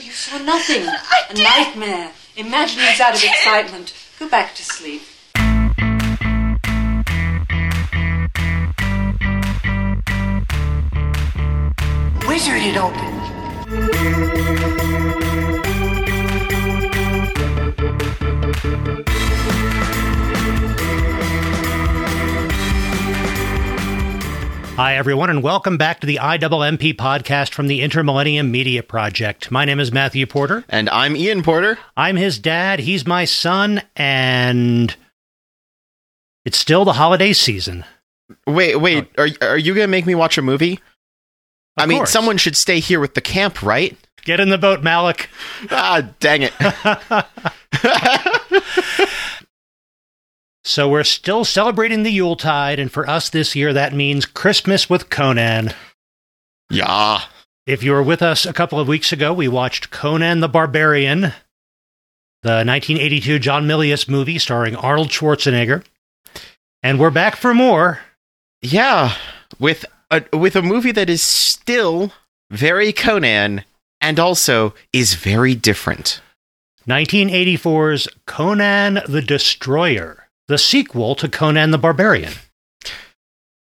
But you saw nothing. A nightmare. Imaginings out of excitement. Go back to sleep. Wizard it open. Hi, everyone, and welcome back to the IWMP podcast from the Intermillennium Media Project. My name is Matthew Porter. And I'm Ian Porter. I'm his dad. He's my son, and it's still the holiday season. Wait, wait, are are you gonna make me watch a movie? Of I mean, course. someone should stay here with the camp, right? Get in the boat, Malik. Ah, dang it! So we're still celebrating the Yuletide, and for us this year, that means Christmas with Conan. yeah, If you were with us a couple of weeks ago, we watched Conan the Barbarian, the 1982 John Milius movie starring Arnold Schwarzenegger. And we're back for more. yeah, with a with a movie that is still very Conan and also is very different. 1984's Conan the Destroyer, the sequel to Conan the Barbarian.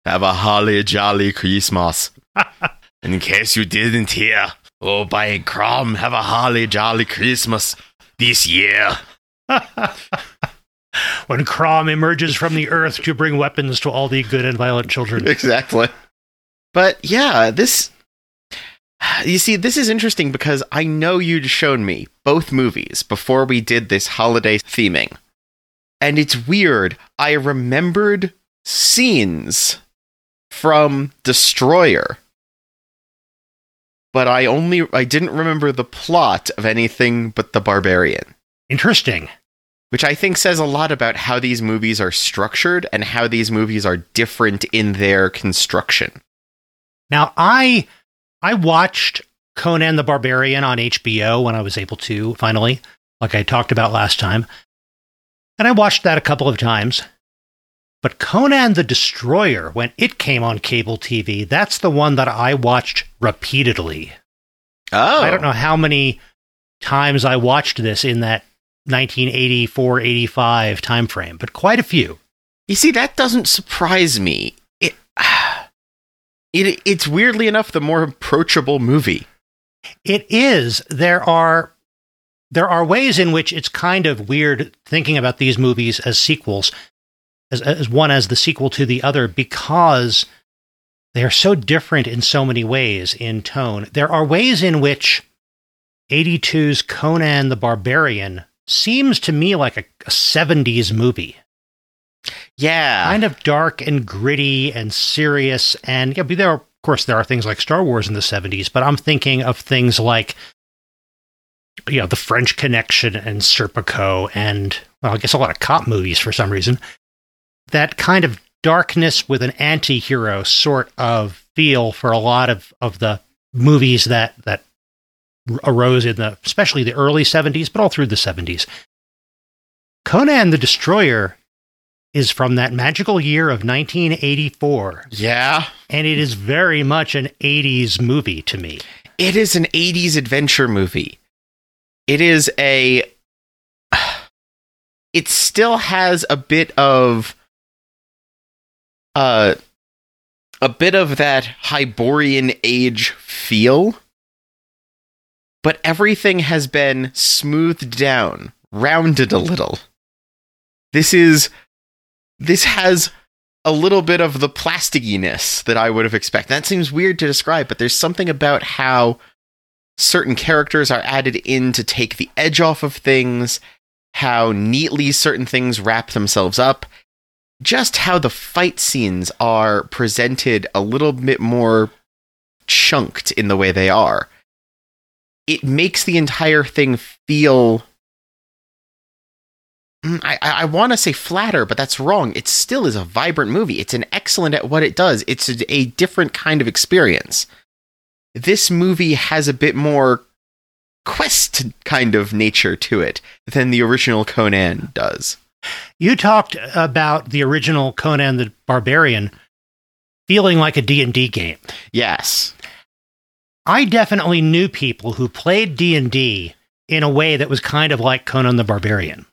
Have a holly jolly Christmas. In case you didn't hear, oh by Crom, have a holly jolly Christmas this year. when Crom emerges from the earth to bring weapons to all the good and violent children. exactly. But yeah, this. You see, this is interesting because I know you'd shown me both movies before we did this holiday theming. And it's weird. I remembered scenes from Destroyer. But I only I didn't remember the plot of anything but The Barbarian, Interesting. which I think says a lot about how these movies are structured and how these movies are different in their construction. Now, I I watched Conan the Barbarian on HBO when I was able to finally, like I talked about last time. And I watched that a couple of times. But Conan the Destroyer, when it came on cable TV, that's the one that I watched repeatedly. Oh. I don't know how many times I watched this in that 1984 85 time frame, but quite a few. You see, that doesn't surprise me. It, it it's weirdly enough the more approachable movie. It is. There are there are ways in which it's kind of weird thinking about these movies as sequels, as, as one as the sequel to the other, because they are so different in so many ways in tone. There are ways in which 82's Conan the Barbarian seems to me like a, a 70s movie. Yeah. kind of dark and gritty and serious. And yeah, there are, of course, there are things like Star Wars in the 70s, but I'm thinking of things like, you know, The French Connection and Serpico and, well, I guess a lot of cop movies for some reason. That kind of darkness with an anti hero sort of feel for a lot of, of the movies that, that arose in the, especially the early 70s, but all through the 70s. Conan the Destroyer is from that magical year of 1984, yeah. and it is very much an 80s movie to me. It is an 80s adventure movie. It is a it still has a bit of uh a bit of that Hyborian age feel. But everything has been smoothed down, rounded a little. This is this has a little bit of the plasticiness that I would have expected. That seems weird to describe, but there's something about how certain characters are added in to take the edge off of things, how neatly certain things wrap themselves up, just how the fight scenes are presented a little bit more chunked in the way they are. It makes the entire thing feel Mm, I, I want to say flatter, but that's wrong. It still is a vibrant movie. It's an excellent at what it does. It's a, a different kind of experience. This movie has a bit more quest kind of nature to it than the original Conan does. You talked about the original Conan the Barbarian feeling like a D&D game. Yes. I definitely knew people who played D&D in a way that was kind of like Conan the Barbarian.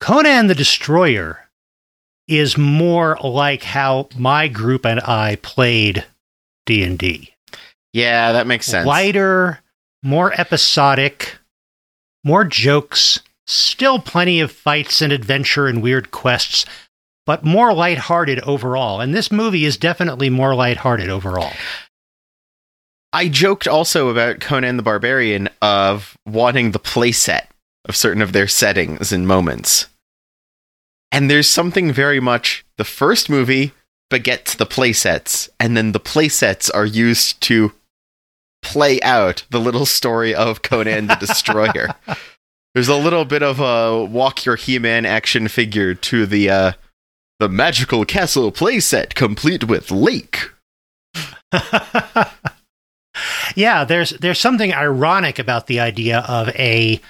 Conan the Destroyer is more like how my group and I played D&D. Yeah, that makes sense. Lighter, more episodic, more jokes, still plenty of fights and adventure and weird quests, but more lighthearted overall. And this movie is definitely more lighthearted overall. I joked also about Conan the Barbarian of wanting the playset of certain of their settings and moments. And there's something very much the first movie begets the playsets, and then the playsets are used to play out the little story of Conan the Destroyer. There's a little bit of a walk your He-Man action figure to the uh, the magical castle playset complete with lake. yeah, there's there's something ironic about the idea of a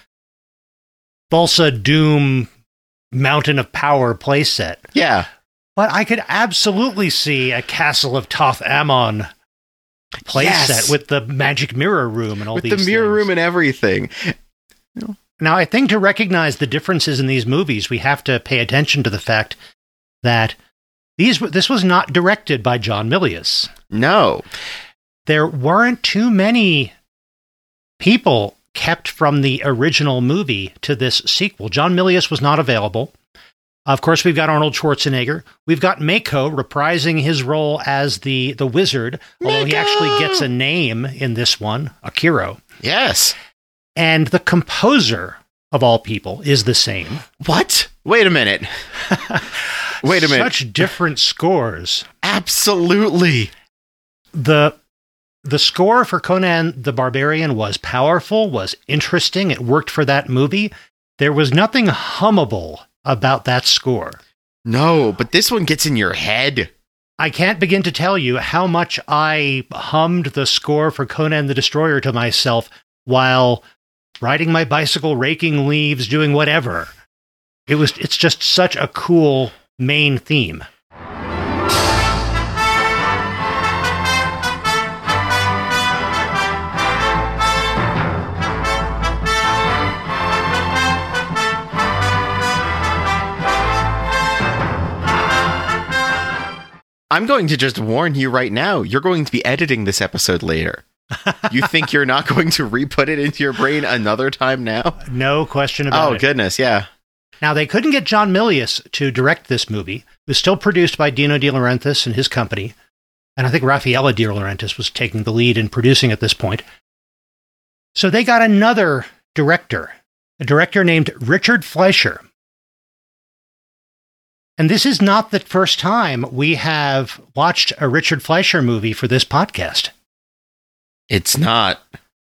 Thulsa Doom Mountain of Power playset. Yeah. But I could absolutely see a Castle of Toth Amon playset Yes. with the magic mirror room and all with these the mirror things. room and everything. Now, I think to recognize the differences in these movies, we have to pay attention to the fact that these this was not directed by John Milius. No. There weren't too many people kept from the original movie to this sequel. John Milius was not available. Of course, we've got Arnold Schwarzenegger. We've got Mako reprising his role as the the wizard, although he actually gets a name in this one, Akiro. Yes. And the composer of all people is the same. What? Wait a minute. Wait a minute. Such different scores. Absolutely. The the score for Conan the Barbarian was powerful, was interesting. It worked for that movie. There was nothing hummable about that score. No, but this one gets in your head. I can't begin to tell you how much I hummed the score for Conan the Destroyer to myself while riding my bicycle, raking leaves, doing whatever. It was it's just such a cool main theme. I'm going to just warn you right now. You're going to be editing this episode later. you think you're not going to re-put it into your brain another time now? No question about Oh it. Oh, goodness, yeah. Now, they couldn't get John Milius to direct this movie. It was still produced by Dino De Laurentiis and his company. And I think Raffaella De Laurentiis was taking the lead in producing at this point. So they got another director, a director named Richard Fleischer. And this is not the first time we have watched a Richard Fleischer movie for this podcast. It's not.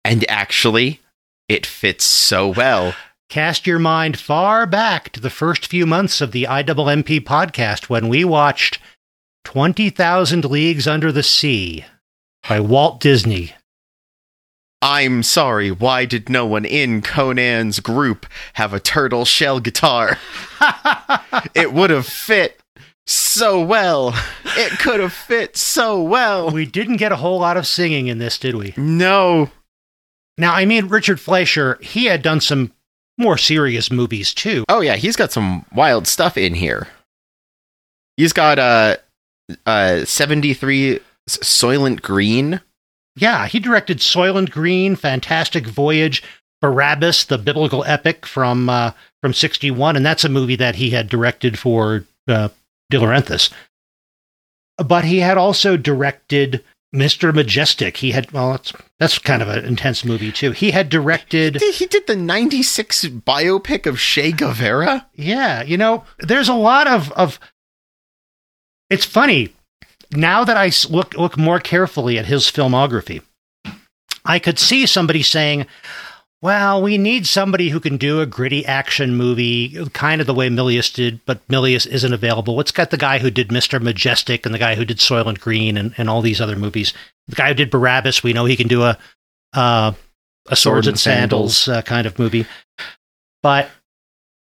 And actually, it fits so well. Cast your mind far back to the first few months of the IWMP podcast when we watched 20,000 Leagues Under the Sea by Walt Disney. I'm sorry, why did no one in Conan's group have a turtle shell guitar? it would have fit so well. It could have fit so well. we didn't get a whole lot of singing in this, did we? No. Now, I mean, Richard Fleischer, he had done some more serious movies too. Oh yeah, he's got some wild stuff in here. He's got uh uh 73 S- Soylent Green. Yeah, he directed Soylent Green, Fantastic Voyage, Barabbas, the biblical epic from uh, from '61, and that's a movie that he had directed for uh, De Laurentiis. But he had also directed Mr. Majestyk. He had well, that's that's kind of an intense movie too. He had directed, He he did the 96 biopic of Che Guevara. yeah, you know, there's a lot of of. It's funny now that I look look more carefully at his filmography. I could see somebody saying, "Well, we need somebody who can do a gritty action movie, kind of the way Milius did, but Milius isn't available. Let's get the guy who did Mr. Majestyk and the guy who did Soylent Green and, and all these other movies. The guy who did Barabbas, we know he can do a uh, a swords and and sandals, uh, kind of movie. But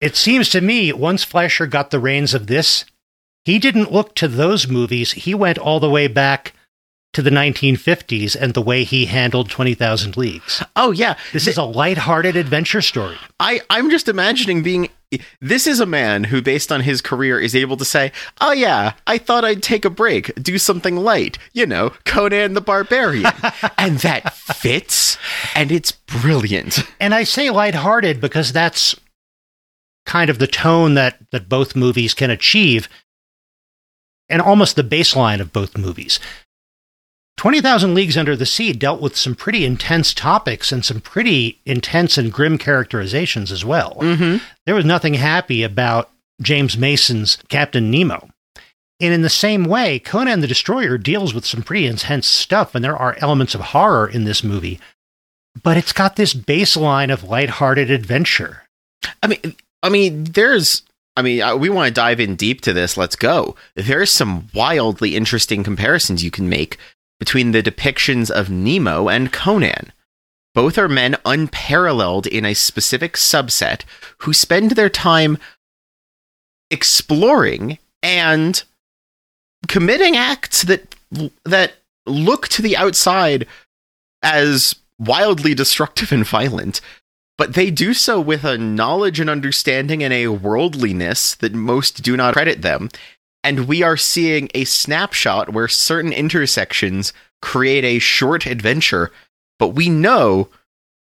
it seems to me once Fleischer got the reins of this, he didn't look to those movies. He went all the way back to the 1950s and the way he handled 20,000 Leagues. Oh yeah, This is a lighthearted adventure story. I I'm just imagining being. This is a man who, based on his career, is able to say, "Oh yeah, I thought I'd take a break, do something light, you know, Conan the Barbarian," and that fits, and it's brilliant. And I say lighthearted because that's kind of the tone that, that both movies can achieve and almost the baseline of both movies. 20,000 Leagues Under the Sea dealt with some pretty intense topics and some pretty intense and grim characterizations as well. Mm-hmm. There was nothing happy about James Mason's Captain Nemo. And in the same way, Conan the Destroyer deals with some pretty intense stuff, and there are elements of horror in this movie. But it's got this baseline of lighthearted adventure. I mean, I mean, there's. I mean, we want to dive in deep to this. Let's go. There's some wildly interesting comparisons you can make between the depictions of Nemo and Conan. Both are men unparalleled in a specific subset who spend their time exploring and committing acts that that look to the outside as wildly destructive and violent, but they do so with a knowledge and understanding and a worldliness that most do not credit them. And we are seeing a snapshot where certain intersections create a short adventure, but we know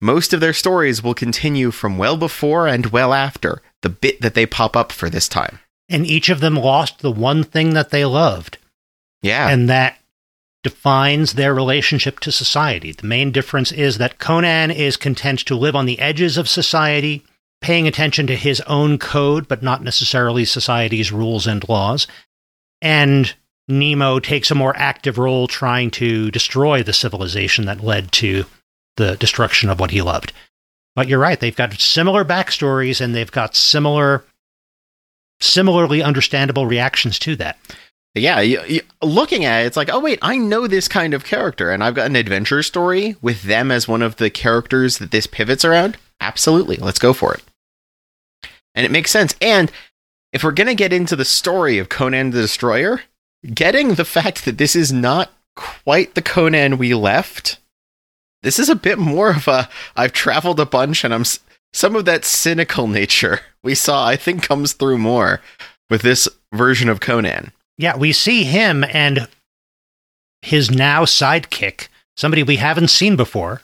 most of their stories will continue from well before and well after the bit that they pop up for this time. And each of them lost the one thing that they loved. Yeah. and that defines their relationship to society. The main difference is that Conan is content to live on the edges of society, paying attention to his own code, but not necessarily society's rules and laws. And Nemo takes a more active role trying to destroy the civilization that led to the destruction of what he loved. But you're right, they've got similar backstories and they've got similar similarly understandable reactions to that. Yeah, you, you, looking at it, it's like, oh wait, I know this kind of character, and I've got an adventure story with them as one of the characters that this pivots around. Absolutely, let's go for it. And it makes sense. And if we're gonna get into the story of Conan the Destroyer, getting the fact that this is not quite the Conan we left, this is a bit more of a I've traveled a bunch, and I'm some of that cynical nature we saw. I think comes through more with this version of Conan. Yeah, we see him and his now sidekick, somebody we haven't seen before.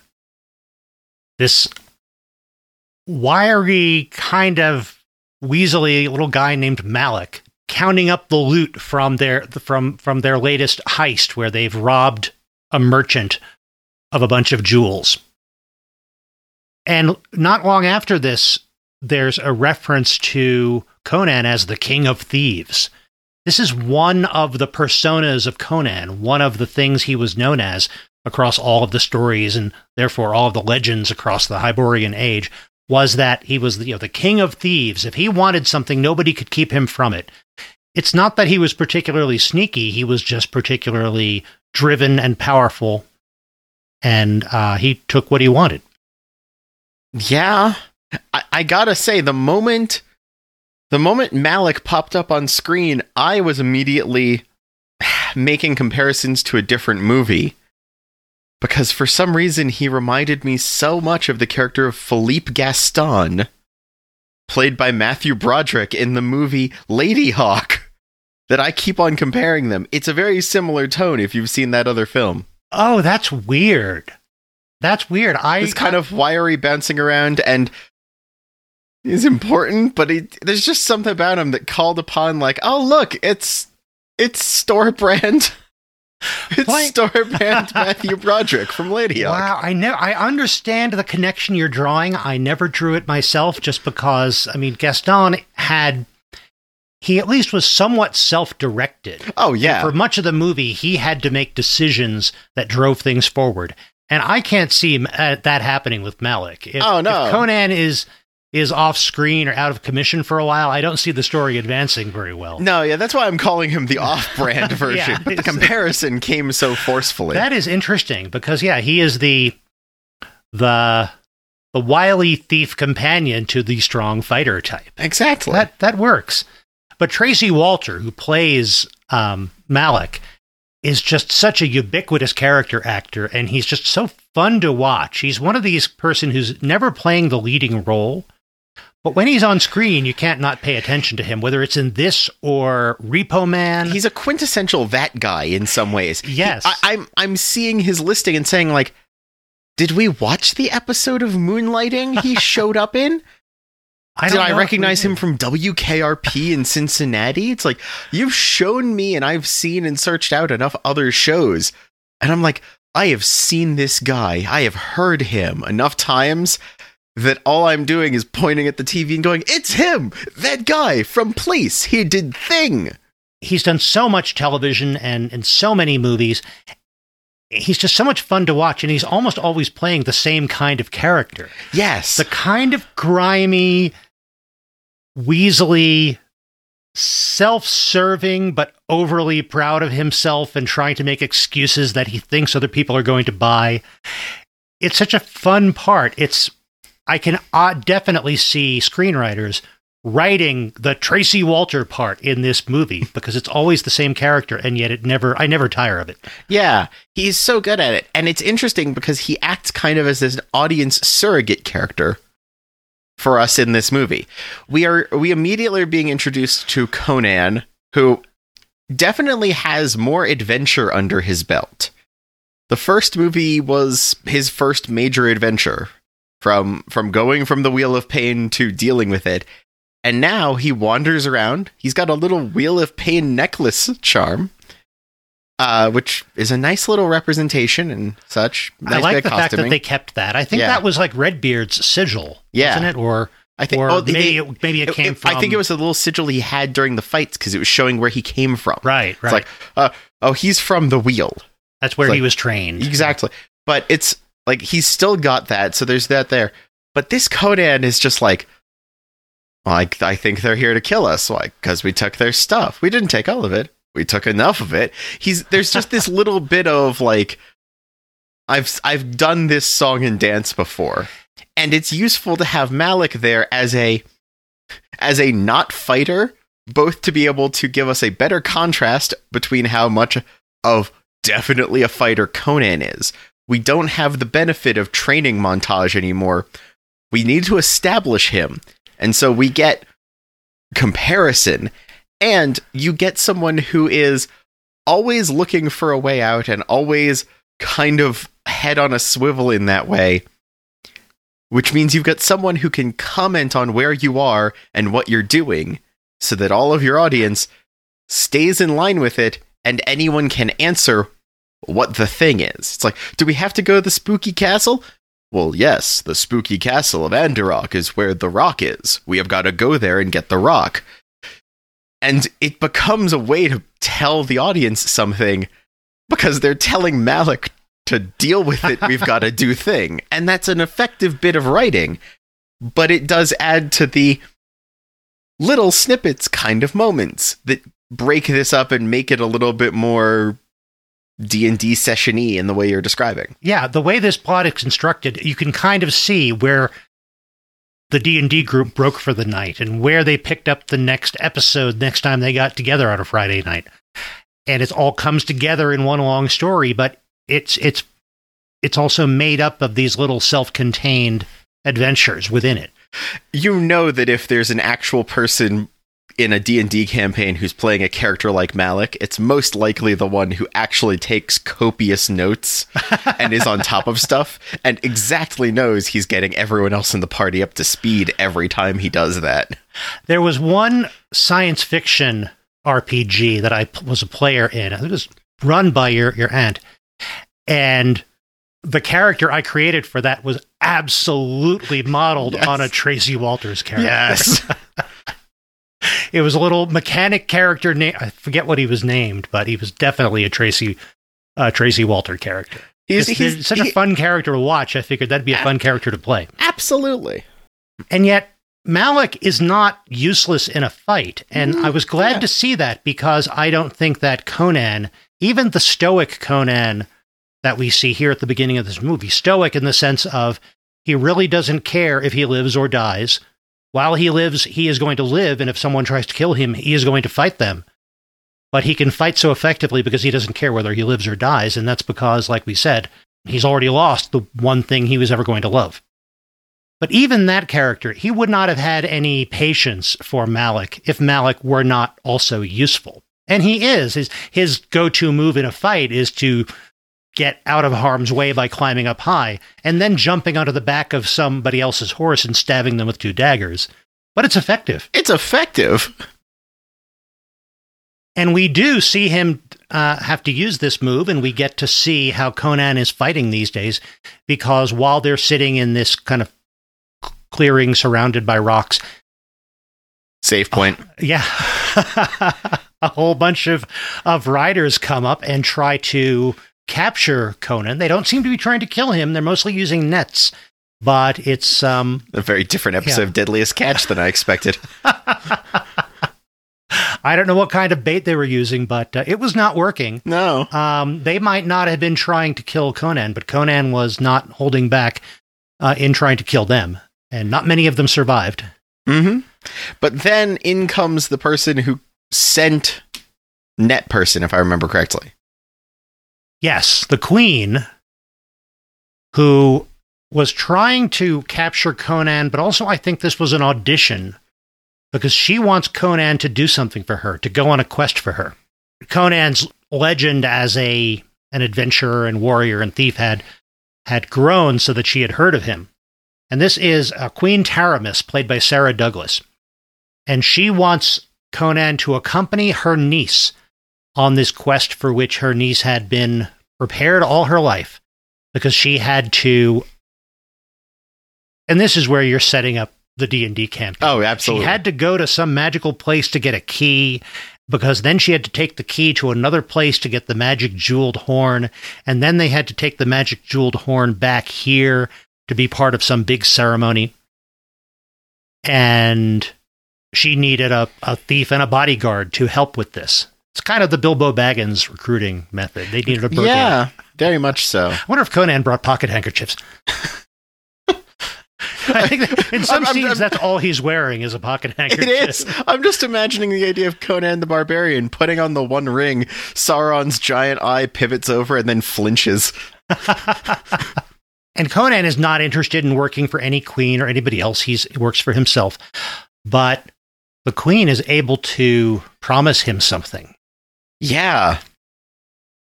This wiry, kind of weaselly little guy named Malik, counting up the loot from their from from their latest heist, where they've robbed a merchant of a bunch of jewels. And not long after this, there's a reference to Conan as the king of thieves. This is one of the personas of Conan, one of the things he was known as across all of the stories and therefore all of the legends across the Hyborian age was that he was the, you know, the king of thieves. If he wanted something, nobody could keep him from it. It's not that he was particularly sneaky, he was just particularly driven and powerful, and uh, he took what he wanted. Yeah, I, I gotta say, the moment the moment Malik popped up on screen, I was immediately making comparisons to a different movie because for some reason he reminded me so much of the character of Philippe Gaston, played by Matthew Broderick in the movie Ladyhawke, that I keep on comparing them. It's a very similar tone if you've seen that other film. Oh, that's weird. That's weird. I It's kind of wiry bouncing around and is important, but he, there's just something about him that called upon like, oh look, it's it's store brand. It's store brand Matthew Broderick from Ladyhawke. Wow, I know I understand the connection you're drawing. I never drew it myself just because I mean Gaston had he at least was somewhat self-directed. Oh yeah. For much of the movie, he had to make decisions that drove things forward. And I can't see uh, that happening with Malik. If, Oh, no. if Conan is is off screen or out of commission for a while, I don't see the story advancing very well. no, yeah, that's why I'm calling him the off-brand version. Yeah, but the comparison came so forcefully. That is interesting because yeah, he is the the the wily thief companion to the strong fighter type. exactly. That that works. But Tracy Walter, who plays um, Malik, is just such a ubiquitous character actor and he's just so fun to watch. He's one of these person who's never playing the leading role. But when he's on screen, you can't not pay attention to him, whether it's in this or Repo Man. He's a quintessential that guy in some ways. Yes. I, I'm I'm seeing his listing and saying like, did we watch the episode of Moonlighting he showed up in? I Did I recognize him from WKRP in Cincinnati? It's like you've shown me and I've seen and searched out enough other shows. And I'm like, I have seen this guy. I have heard him enough times that all I'm doing is pointing at the TV and going, "It's him. That guy from Police. He did Thing." He's done so much television and, and so many movies. He's just so much fun to watch, and he's almost always playing the same kind of character. Yes. the kind of grimy, weaselly, self-serving but overly proud of himself and trying to make excuses that he thinks other people are going to buy. It's such a fun part. It's I can uh, definitely see screenwriters writing the Tracy Walter part in this movie because it's always the same character and yet it never I never tire of it. Yeah, he's so good at it. And it's interesting because he acts kind of as an audience surrogate character for us in this movie. We are we immediately are being introduced to Conan, who definitely has more adventure under his belt. The first movie was his first major adventure from from going from the wheel of pain to dealing with it. And now he wanders around. He's got a little wheel of pain necklace charm uh, which is a nice little representation and such. Nice I like the fact that they kept that. I think Yeah. that was like Redbeard's sigil, Yeah. wasn't it? Or I think, or oh, maybe they- it, maybe it it- came it- from. I think it was a little sigil he had during the fights because it was showing where he came from. right. Right. It's like, uh, oh, he's from the wheel. That's where it's he like- was trained. Exactly. But it's like he's still got that, so there's that there. But this Conan is just like, like I think they're here to kill us, like because we took their stuff. We didn't take all of it. We took enough of it. He's there's just this little bit of like, I've I've done this song and dance before, and it's useful to have Malik there as a as a not fighter, both to be able to give us a better contrast between how much of definitely a fighter Conan is. We don't have the benefit of training montage anymore. We need to establish him. And so we get comparison and you get someone who is always looking for a way out and always kind of head on a swivel in that way. Which means you've got someone who can comment on where you are and what you're doing so that all of your audience stays in line with it and anyone can answer what the thing is. It's like, do we have to go to the spooky castle? Well, yes, the spooky castle of Andorok is where the rock is. We have got to go there and get the rock. And it becomes a way to tell the audience something because they're telling Malik to deal with it, we've got to do thing. And that's an effective bit of writing, but it does add to the little snippets kind of moments that break this up and make it a little bit more D&D session-y in the way you're describing. yeah, the way this plot is constructed, you can kind of see where the D&D group broke for the night and where they picked up the next episode next time they got together on a Friday night. And it all comes together in one long story, but it's it's it's also made up of these little self-contained adventures within it. You know that if there's an actual person in a D&D campaign who's playing a character like Malik, it's most likely the one who actually takes copious notes and is on top of stuff and exactly knows he's getting everyone else in the party up to speed every time he does that. There was one science fiction RPG that I was a player in. It was run by your your aunt, and the character I created for that was absolutely modeled Yes. on a Tracy Walters character. Yes. it was a little mechanic character. Na- I forget what he was named, but he was definitely a Tracy uh, Tracy Walter character. He's, he's such he- a fun character to watch. I figured that'd be a fun character to play. absolutely. And yet, Malik is not useless in a fight. And Mm, I was glad yeah. to see that because I don't think that Conan, even the stoic Conan that we see here at the beginning of this movie, stoic in the sense of he really doesn't care if he lives or dies. While he lives, he is going to live. And if someone tries to kill him, he is going to fight them. but he can fight so effectively because he doesn't care whether he lives or dies. And that's because, like we said, he's already lost the one thing he was ever going to love. But even that character, he would not have had any patience for Malik if Malik were not also useful. And he is. His, his go to move in a fight is to get out of harm's way by climbing up high and then jumping onto the back of somebody else's horse and stabbing them with two daggers. But it's effective. It's effective. And we do see him uh, have to use this move, and we get to see how Conan is fighting these days because while they're sitting in this kind of clearing surrounded by rocks, Safe point. yeah, a whole bunch of, of riders come up and try to capture Conan. They don't seem to be trying to kill him, they're mostly using nets. But it's um, A very different episode Yeah. of Deadliest Catch than I expected. I don't know what kind of bait they were using, but uh, it was not working. No. Um, they might not have been trying to kill Conan, but Conan was not holding back uh, in trying to kill them, and not many of them survived. hmm But then in comes the person who sent Net Person, if I remember correctly. Yes, the Queen, who was trying to capture Conan, but also I think this was an audition because she wants Conan to do something for her, to go on a quest for her. Conan's legend as a an adventurer and warrior and thief had had grown so that she had heard of him. And this is uh, Queen Taramis, played by Sarah Douglas. And she wants Conan to accompany her niece on this quest for which her niece had been prepared all her life because she had to and this is where you're setting up the D&D campaign. Oh, absolutely. She had to go to some magical place to get a key because then she had to take the key to another place to get the magic jeweled horn and then they had to take the magic jeweled horn back here to be part of some big ceremony. And she needed a, a thief and a bodyguard to help with this. It's kind of the Bilbo Baggins recruiting method. They needed a burglar. yeah, very much so. I wonder if Conan brought pocket handkerchiefs. I think that in some I'm- scenes I'm- that's all he's wearing is a pocket handkerchief. It is. I'm just imagining the idea of Conan the Barbarian putting on the one ring. Sauron's giant eye pivots over and then flinches. And Conan is not interested in working for any queen or anybody else. He's, he works for himself. But the queen is able to promise him something. Yeah.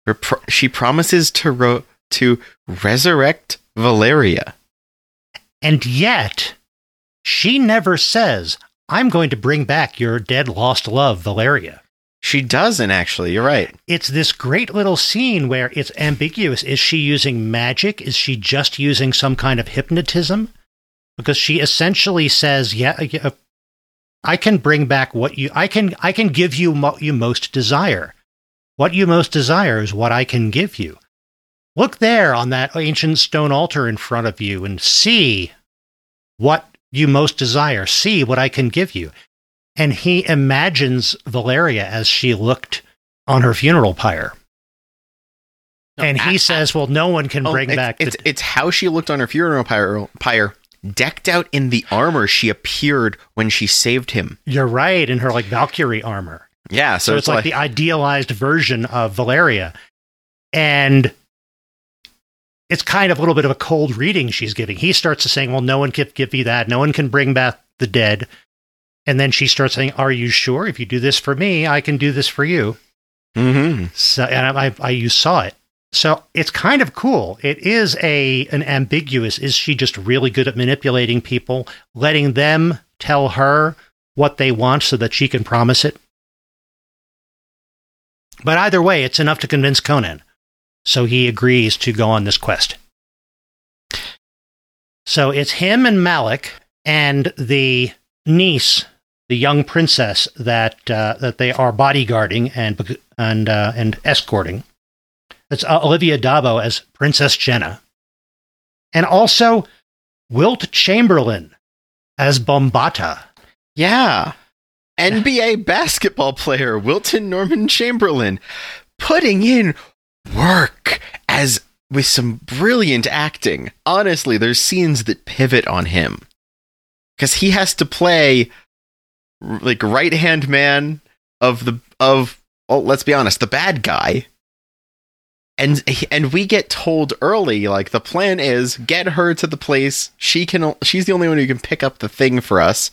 Pro- she promises to ro- to resurrect Valeria. And yet, she never says, I'm going to bring back your dead, lost love, Valeria. She doesn't actually. You're right. It's this great little scene where it's ambiguous. Is she using magic? Is she just using some kind of hypnotism? Because she essentially says, "Yeah, yeah, I can bring back what you I can I can give you what you most desire. What you most desire is what I can give you. Look there on that ancient stone altar in front of you and see what you most desire. See what I can give you." And he imagines Valeria as she looked on her funeral pyre. And he a- says, "Well, no one can Oh, bring it's, back the it's, it's how she looked on her funeral pyre, pyre, decked out in the armor she appeared when she saved him. You're right, in her like Valkyrie armor. Yeah, So, so, it's, like, the idealized version of Valeria. And it's kind of a little bit of a cold reading she's giving. He starts to saying, Well, no one can give you that. No one can bring back the dead. And then she starts saying, Are you sure? If you do this for me, I can do this for you. hmm So, and I, I, I you saw it. So it's kind of cool. It is a an ambiguous. Is she just really good at manipulating people, letting them tell her what they want so that she can promise it? But either way, it's enough to convince Conan. So he agrees to go on this quest. So it's him and Malik and the niece, the young princess that uh, that they are bodyguarding and and uh, and escorting. It's uh, Olivia d'Abo as Princess Jehnna, and also Wilt Chamberlain as Bombaata. Yeah. NBA basketball player Wilton Norman Chamberlain putting in work as with some brilliant acting. Honestly, there's scenes that pivot on him cuz he has to play like right-hand man of the of well, let's be honest, the bad guy. And and we get told early like the plan is get her to the place she can she's the only one who can pick up the thing for us.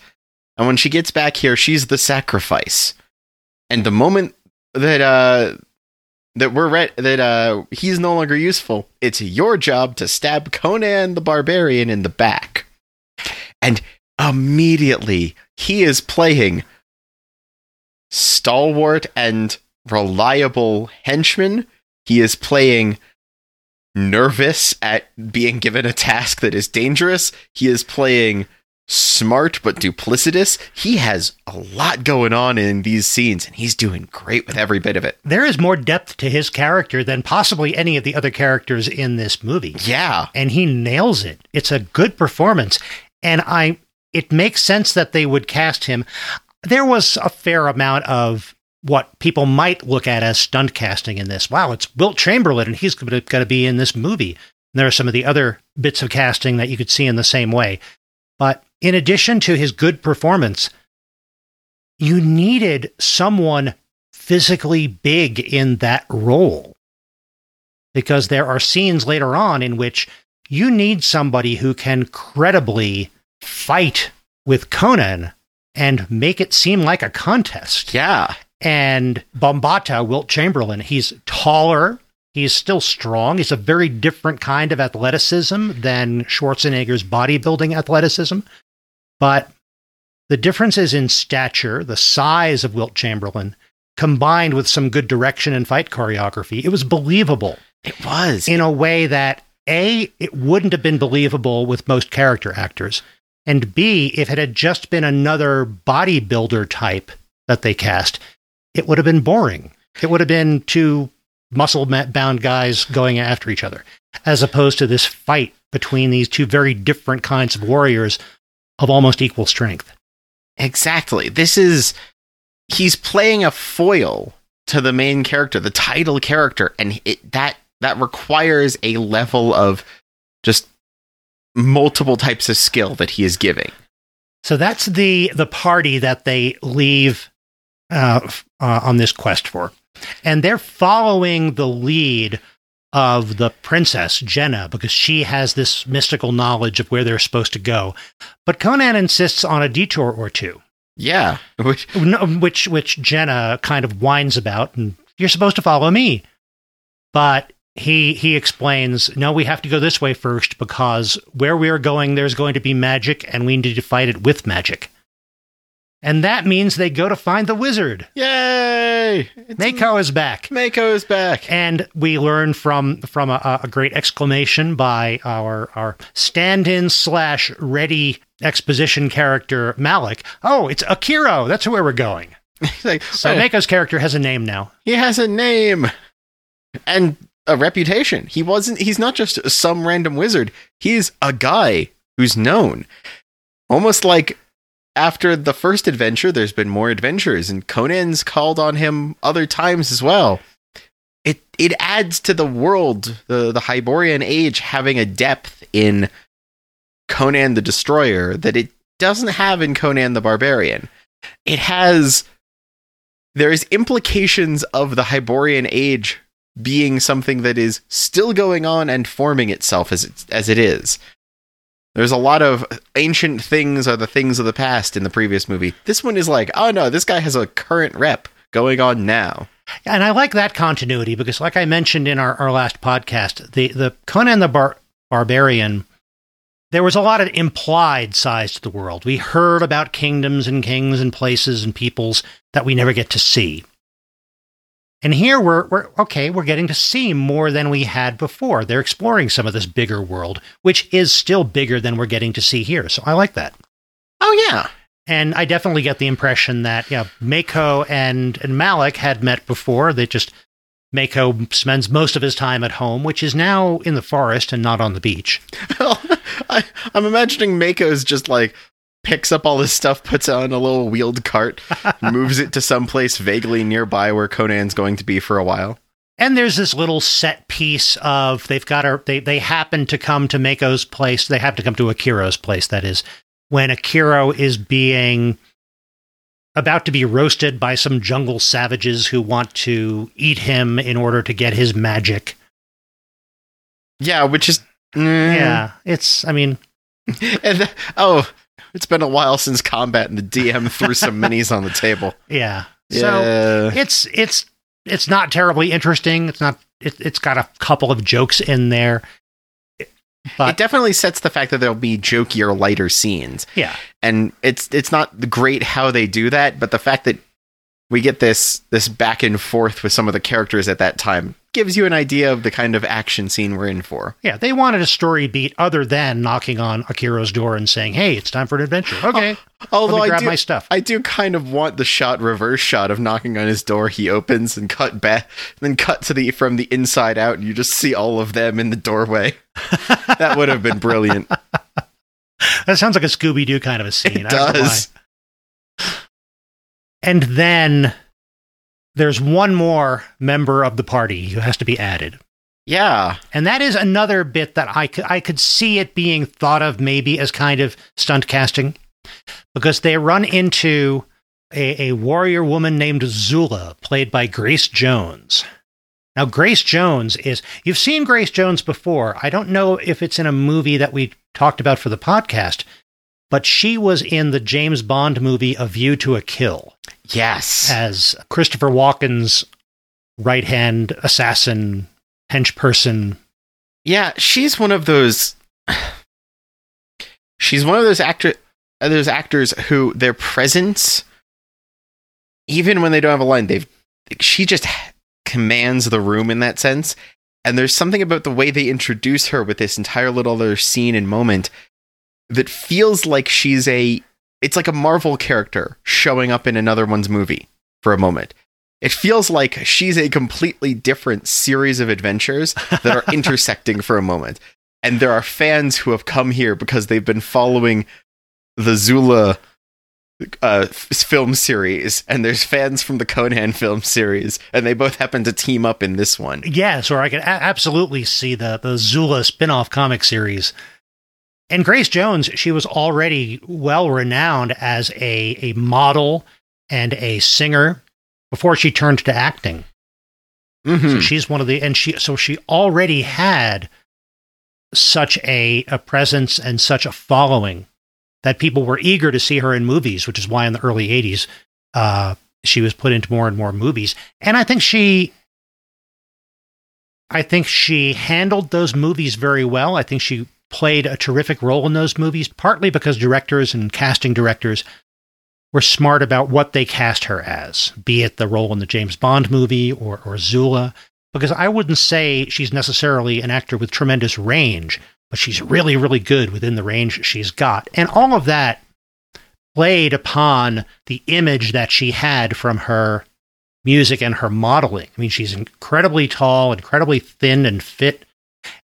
And when she gets back here, she's the sacrifice. And the moment that uh that we're re- that uh he's no longer useful, it's your job to stab Conan the barbarian in the back. And immediately he is playing stalwart and reliable henchman. He is playing nervous at being given a task that is dangerous. He is playing smart but duplicitous. He has a lot going on in these scenes, and he's doing great with every bit of it. There is more depth to his character than possibly any of the other characters in this movie. Yeah. And he nails it. It's a good performance. And I it makes sense that they would cast him. There was a fair amount of what people might look at as stunt casting in this. Wow, it's Wilt Chamberlain, and he's going to be in this movie. And there are some of the other bits of casting that you could see in the same way. But in addition to his good performance, you needed someone physically big in that role. Because there are scenes later on in which you need somebody who can credibly fight with Conan and make it seem like a contest. Yeah. And Bombaata, Wilt Chamberlain, he's taller. He's still strong. He's a very different kind of athleticism than Schwarzenegger's bodybuilding athleticism. But the differences in stature, the size of Wilt Chamberlain, combined with some good direction and fight choreography, it was believable. It was. In a way that, A, it wouldn't have been believable with most character actors. And B, if it had just been another bodybuilder type that they cast, it would have been boring. It would have been two muscle bound guys going after each other, as opposed to this fight between these two very different kinds of warriors of almost equal strength. Exactly. This is he's playing a foil to the main character, the title character, and it, that that requires a level of just multiple types of skill that he is giving. So that's the the party that they leave uh, uh, on this quest for, and they're following the lead of the princess Jehnna because she has this mystical knowledge of where they're supposed to go. But Conan insists on a detour or two. Yeah, which which which Jehnna kind of whines about, and you're supposed to follow me. But he he explains, no, we have to go this way first because where we are going, there's going to be magic, and we need to fight it with magic. And that means they go to find the wizard. Yay! It's Mako is back. Mako is back. And we learn from from a, a great exclamation by our our stand-in slash ready exposition character Malik. Oh, it's Akiro. That's where we're going. like, so Mako's character has a name now. He has a name. And a reputation. He wasn't he's not just some random wizard. He's a guy who's known. Almost like after the first adventure, there's been more adventures, and Conan's called on him other times as well. It it adds to the world, the the Hyborian age having a depth in Conan the Destroyer that it doesn't have in Conan the Barbarian. It has there's implications of the Hyborian age being something that is still going on and forming itself as it, as it is. There's a lot of ancient things are the things of the past in the previous movie. This one is like, oh no, this guy has a current rep going on now. And I like that continuity because, like I mentioned in our, our last podcast, the, the Conan the Bar- Barbarian, there was a lot of implied size to the world. We heard about kingdoms and kings and places and peoples that we never get to see. And here we're, we're okay, we're getting to see more than we had before. They're exploring some of this bigger world, which is still bigger than we're getting to see here. So I like that. Oh, yeah. And I definitely get the impression that, yeah, Mako and, and Malik had met before. They just, Mako spends most of his time at home, which is now in the forest and not on the beach. Well, I, I'm imagining Mako is just like, picks up all this stuff, puts it on a little wheeled cart, moves it to someplace vaguely nearby where Conan's going to be for a while. And there's this little set piece of they've got a they they happen to come to Mako's place. They have to come to Akiro's place. That is when Akiro is being about to be roasted by some jungle savages who want to eat him in order to get his magic. Yeah, which is mm. Yeah, it's. I mean, And the- oh, it's been a while since combat, and the DM threw some minis on the table. yeah. So it's it's it's not terribly interesting. It's not. It, it's got a couple of jokes in there, but it definitely sets the fact that there'll be jokier, lighter scenes. yeah, and it's it's not great how they do that, but the fact that we get this this back and forth with some of the characters at that time gives you an idea of the kind of action scene we're in for. yeah. They wanted a story beat other than knocking on Akiro's door and saying, "Hey, it's time for an adventure." Oh, okay, Although let me I grab do, my stuff. I do kind of want the shot reverse shot of knocking on his door. He opens and cut back, then cut to the from the inside out, and you just see all of them in the doorway. that would have been brilliant. that sounds like a Scooby Doo kind of a scene. It I don't know does. why. And then there's one more member of the party who has to be added. Yeah, And that is another bit that I could, I could see it being thought of maybe as kind of stunt casting because they run into a, a warrior woman named Zula, played by Grace Jones. Now, Grace Jones is, you've seen Grace Jones before. I don't know if it's in a movie that we talked about for the podcast, but she was in the James Bond movie A View to a Kill yes, as Christopher Walken's right hand assassin, hench person. Yeah, she's one of those. She's one of those actor, those actors who their presence, even when they don't have a line, they've. She just commands the room in that sense, and there's something about the way they introduce her with this entire little other scene and moment that feels like she's a. It's like a Marvel character showing up in another one's movie for a moment. It feels like she's a completely different series of adventures that are intersecting for a moment. And there are fans who have come here because they've been following the Zula uh, film series, and there's fans from the Conan film series, and they both happen to team up in this one. Yes, or I could a- absolutely see the the Zula spin-off comic series. And Grace Jones, she was already well renowned as a a model and a singer before she turned to acting. So Mhm. she's one of the and she so she already had such a, a presence and such a following that people were eager to see her in movies, which is why in the early 80s uh, she was put into more and more movies. And I think she I think she handled those movies very well. I think she played a terrific role in those movies, partly because directors and casting directors were smart about what they cast her as, be it the role in the James Bond movie or, or Zula. Because I wouldn't say she's necessarily an actor with tremendous range, but she's really, really good within the range she's got. And all of that played upon the image that she had from her music and her modeling. I mean, she's incredibly tall, incredibly thin and fit.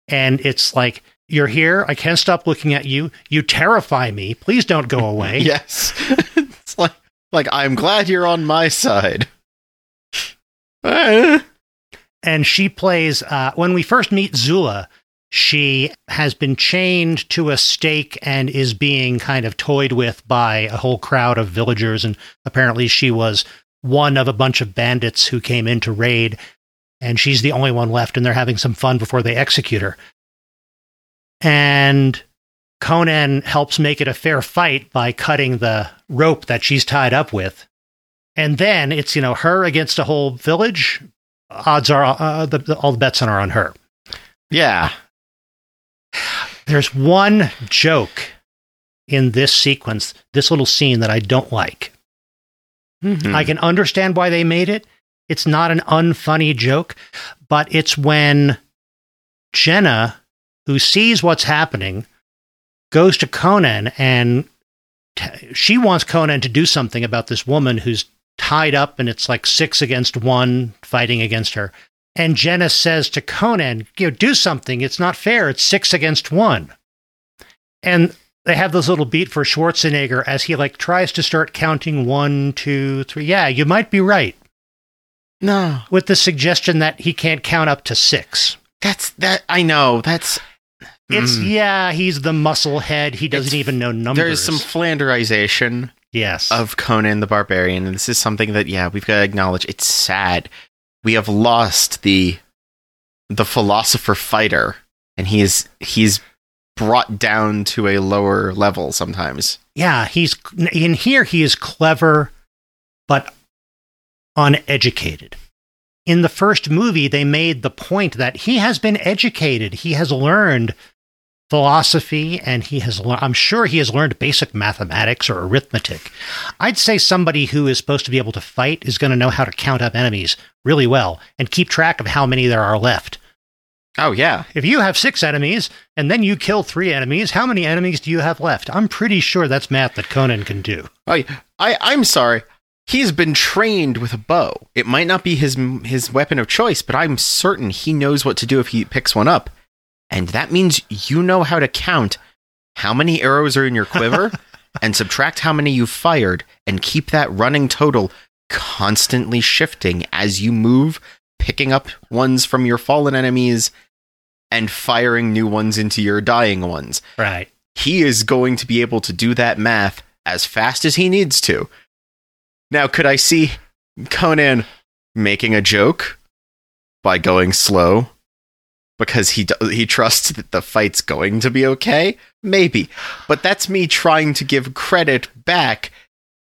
And it's like, you're here. I can't stop looking at you. You terrify me. Please don't go away. Yes, it's like like I'm glad you're on my side. And she plays uh, when we first meet Zula. She has been chained to a stake and is being kind of toyed with by a whole crowd of villagers. And apparently, she was one of a bunch of bandits who came in to raid, and she's the only one left. And they're having some fun before they execute her. And Conan helps make it a fair fight by cutting the rope that she's tied up with. And then it's, you know, her against a whole village. Odds are uh, the, the, all the bets are on her. Yeah, There's one joke in this sequence, this little scene that I don't like. Mhm. I can understand why they made it. It's not an unfunny joke, but it's when Jehnna, who sees what's happening, goes to Conan and t- she wants Conan to do something about this woman who's tied up and it's like six against one fighting against her. And Jehnna says to Conan, you know, do something. It's not fair. It's six against one. And they have this little beat for Schwarzenegger as he like tries to start counting one, two, three. Yeah, you might be right. no, With the suggestion that he can't count up to six. that's that. I know that's. It's Mm. yeah, he's the muscle head. He doesn't It's- even know numbers. There's some flanderization Yes. of Conan the Barbarian, and this is something that yeah we've got to acknowledge. It's sad. We have lost the the philosopher fighter, and he is he's brought down to a lower level sometimes. yeah, he's in here. He is clever, but uneducated. In the first movie, they made the point that he has been educated. He has learned philosophy, and he has. lear- I'm sure he has learned basic mathematics or arithmetic. I'd say somebody who is supposed to be able to fight is going to know how to count up enemies really well and keep track of how many there are left. Oh yeah, If you have six enemies and then you kill three enemies, how many enemies do you have left? I'm pretty sure that's math that Conan can do. oh, yeah. I I'm sorry. He's been trained with a bow. It might not be his his weapon of choice, but I'm certain he knows what to do if he picks one up. And that means you know how to count how many arrows are in your quiver and subtract how many you fired and keep that running total constantly shifting as you move, picking up ones from your fallen enemies and firing new ones into your dying ones. Right. He is going to be able to do that math as fast as he needs to. Now, could I see Conan making a joke by going slow because he he trusts that the fight's going to be okay? Maybe, but that's me trying to give credit back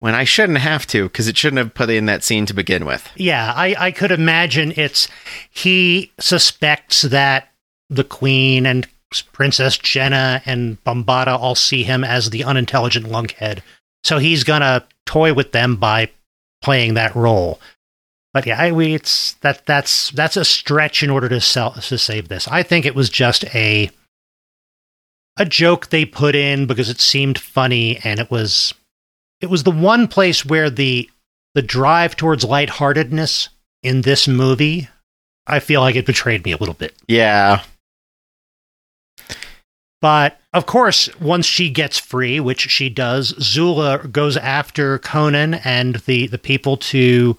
when I shouldn't have to because it shouldn't have put in that scene to begin with. Yeah, I, I could imagine it's he suspects that the queen and Princess Jehnna and Bombaata all see him as the unintelligent lunkhead. So he's gonna toy with them by playing that role. But yeah, I, we, it's that that's that's a stretch in order to sell to save this. I think it was just a a joke they put in because it seemed funny and it was it was the one place where the the drive towards lightheartedness in this movie, I feel like it betrayed me a little bit. Yeah, But of course, once she gets free, which she does, Zula goes after Conan and the, the people to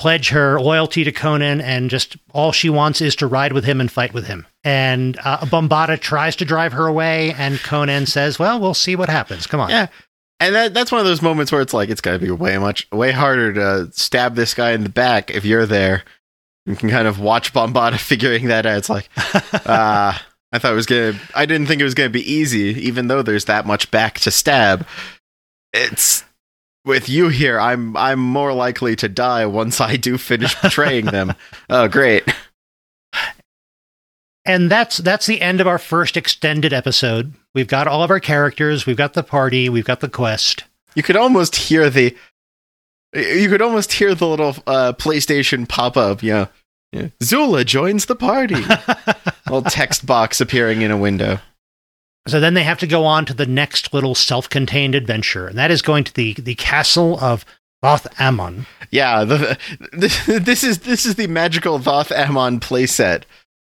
pledge her loyalty to Conan, and just all she wants is to ride with him and fight with him. And uh, Bombaata tries to drive her away, and Conan says, Well, we'll see what happens. Come on. Yeah. And that, that's one of those moments where it's like it's got to be way much way harder to stab this guy in the back if you're there. You can kind of watch Bombaata figuring that out. It's like, uh, I thought it was gonna. I didn't think it was gonna be easy, even though there's that much back to stab. It's with you here. I'm I'm more likely to die once I do finish betraying them. Oh, great. And that's that's the end of our first extended episode. We've got all of our characters, we've got the party, we've got the quest. You could almost hear the. You could almost hear the little uh, PlayStation pop up. Know, yeah. Zula joins the party. little text box appearing in a window. So then they have to go on to the next little self-contained adventure, and that is going to the the castle of Voth Amon. Yeah, the, the, this is this is the magical Thoth-Amon playset,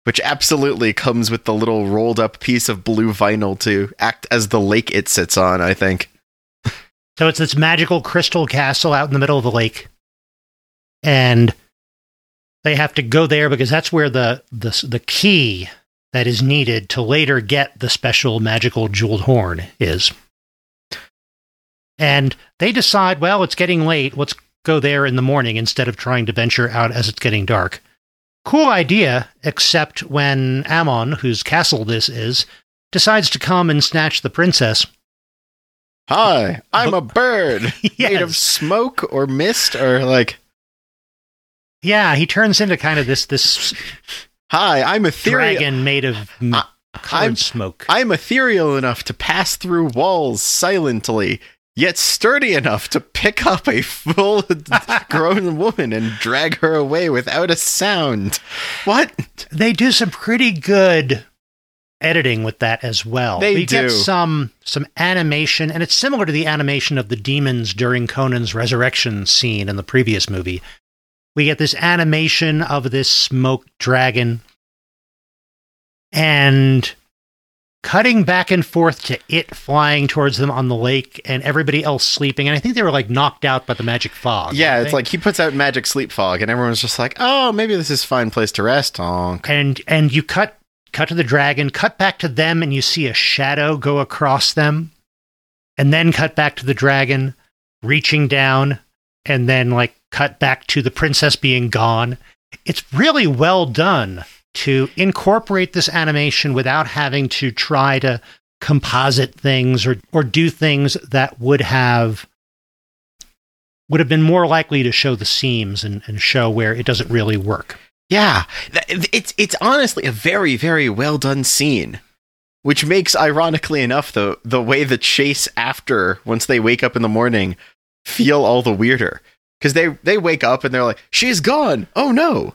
which absolutely comes with the little rolled up piece of blue vinyl to act as the lake it sits on. I think. So it's this magical crystal castle out in the middle of the lake, and they have to go there because that's where the the the key that is needed to later get the special magical jeweled horn is. And they decide, well, it's getting late. Let's go there in the morning instead of trying to venture out as it's getting dark. Cool idea, except when Ammon, whose castle this is, decides to come and snatch the princess. Hi, I'm a bird made of smoke or mist or like. Yeah, he turns into kind of this this Hi, I'm ethereal. dragon made of m- I- I'm- smoke. I'm ethereal enough to pass through walls silently, yet sturdy enough to pick up a full grown woman and drag her away without a sound. What? they do some pretty good editing with that as well. They we do. get some some animation, and it's similar to the animation of the demons during Conan's resurrection scene in the previous movie. We get this animation of this smoke dragon, and cutting back and forth to it flying towards them on the lake, and everybody else sleeping. And I think they were like knocked out by the magic fog. Yeah, it's like he puts out magic sleep fog, and everyone's just like, "Oh, maybe this is a fine place to rest." Honk. and and you cut cut to the dragon cut back to them and you see a shadow go across them and then cut back to the dragon reaching down and then like cut back to the princess being gone. It's really well done to incorporate this animation without having to try to composite things or or do things that would have would have been more likely to show the seams and, and show where it doesn't really work. Yeah, it's it's honestly a very very well done scene, which makes ironically enough the the way the chase after once they wake up in the morning feel all the weirder because they they wake up and they're like she's gone oh no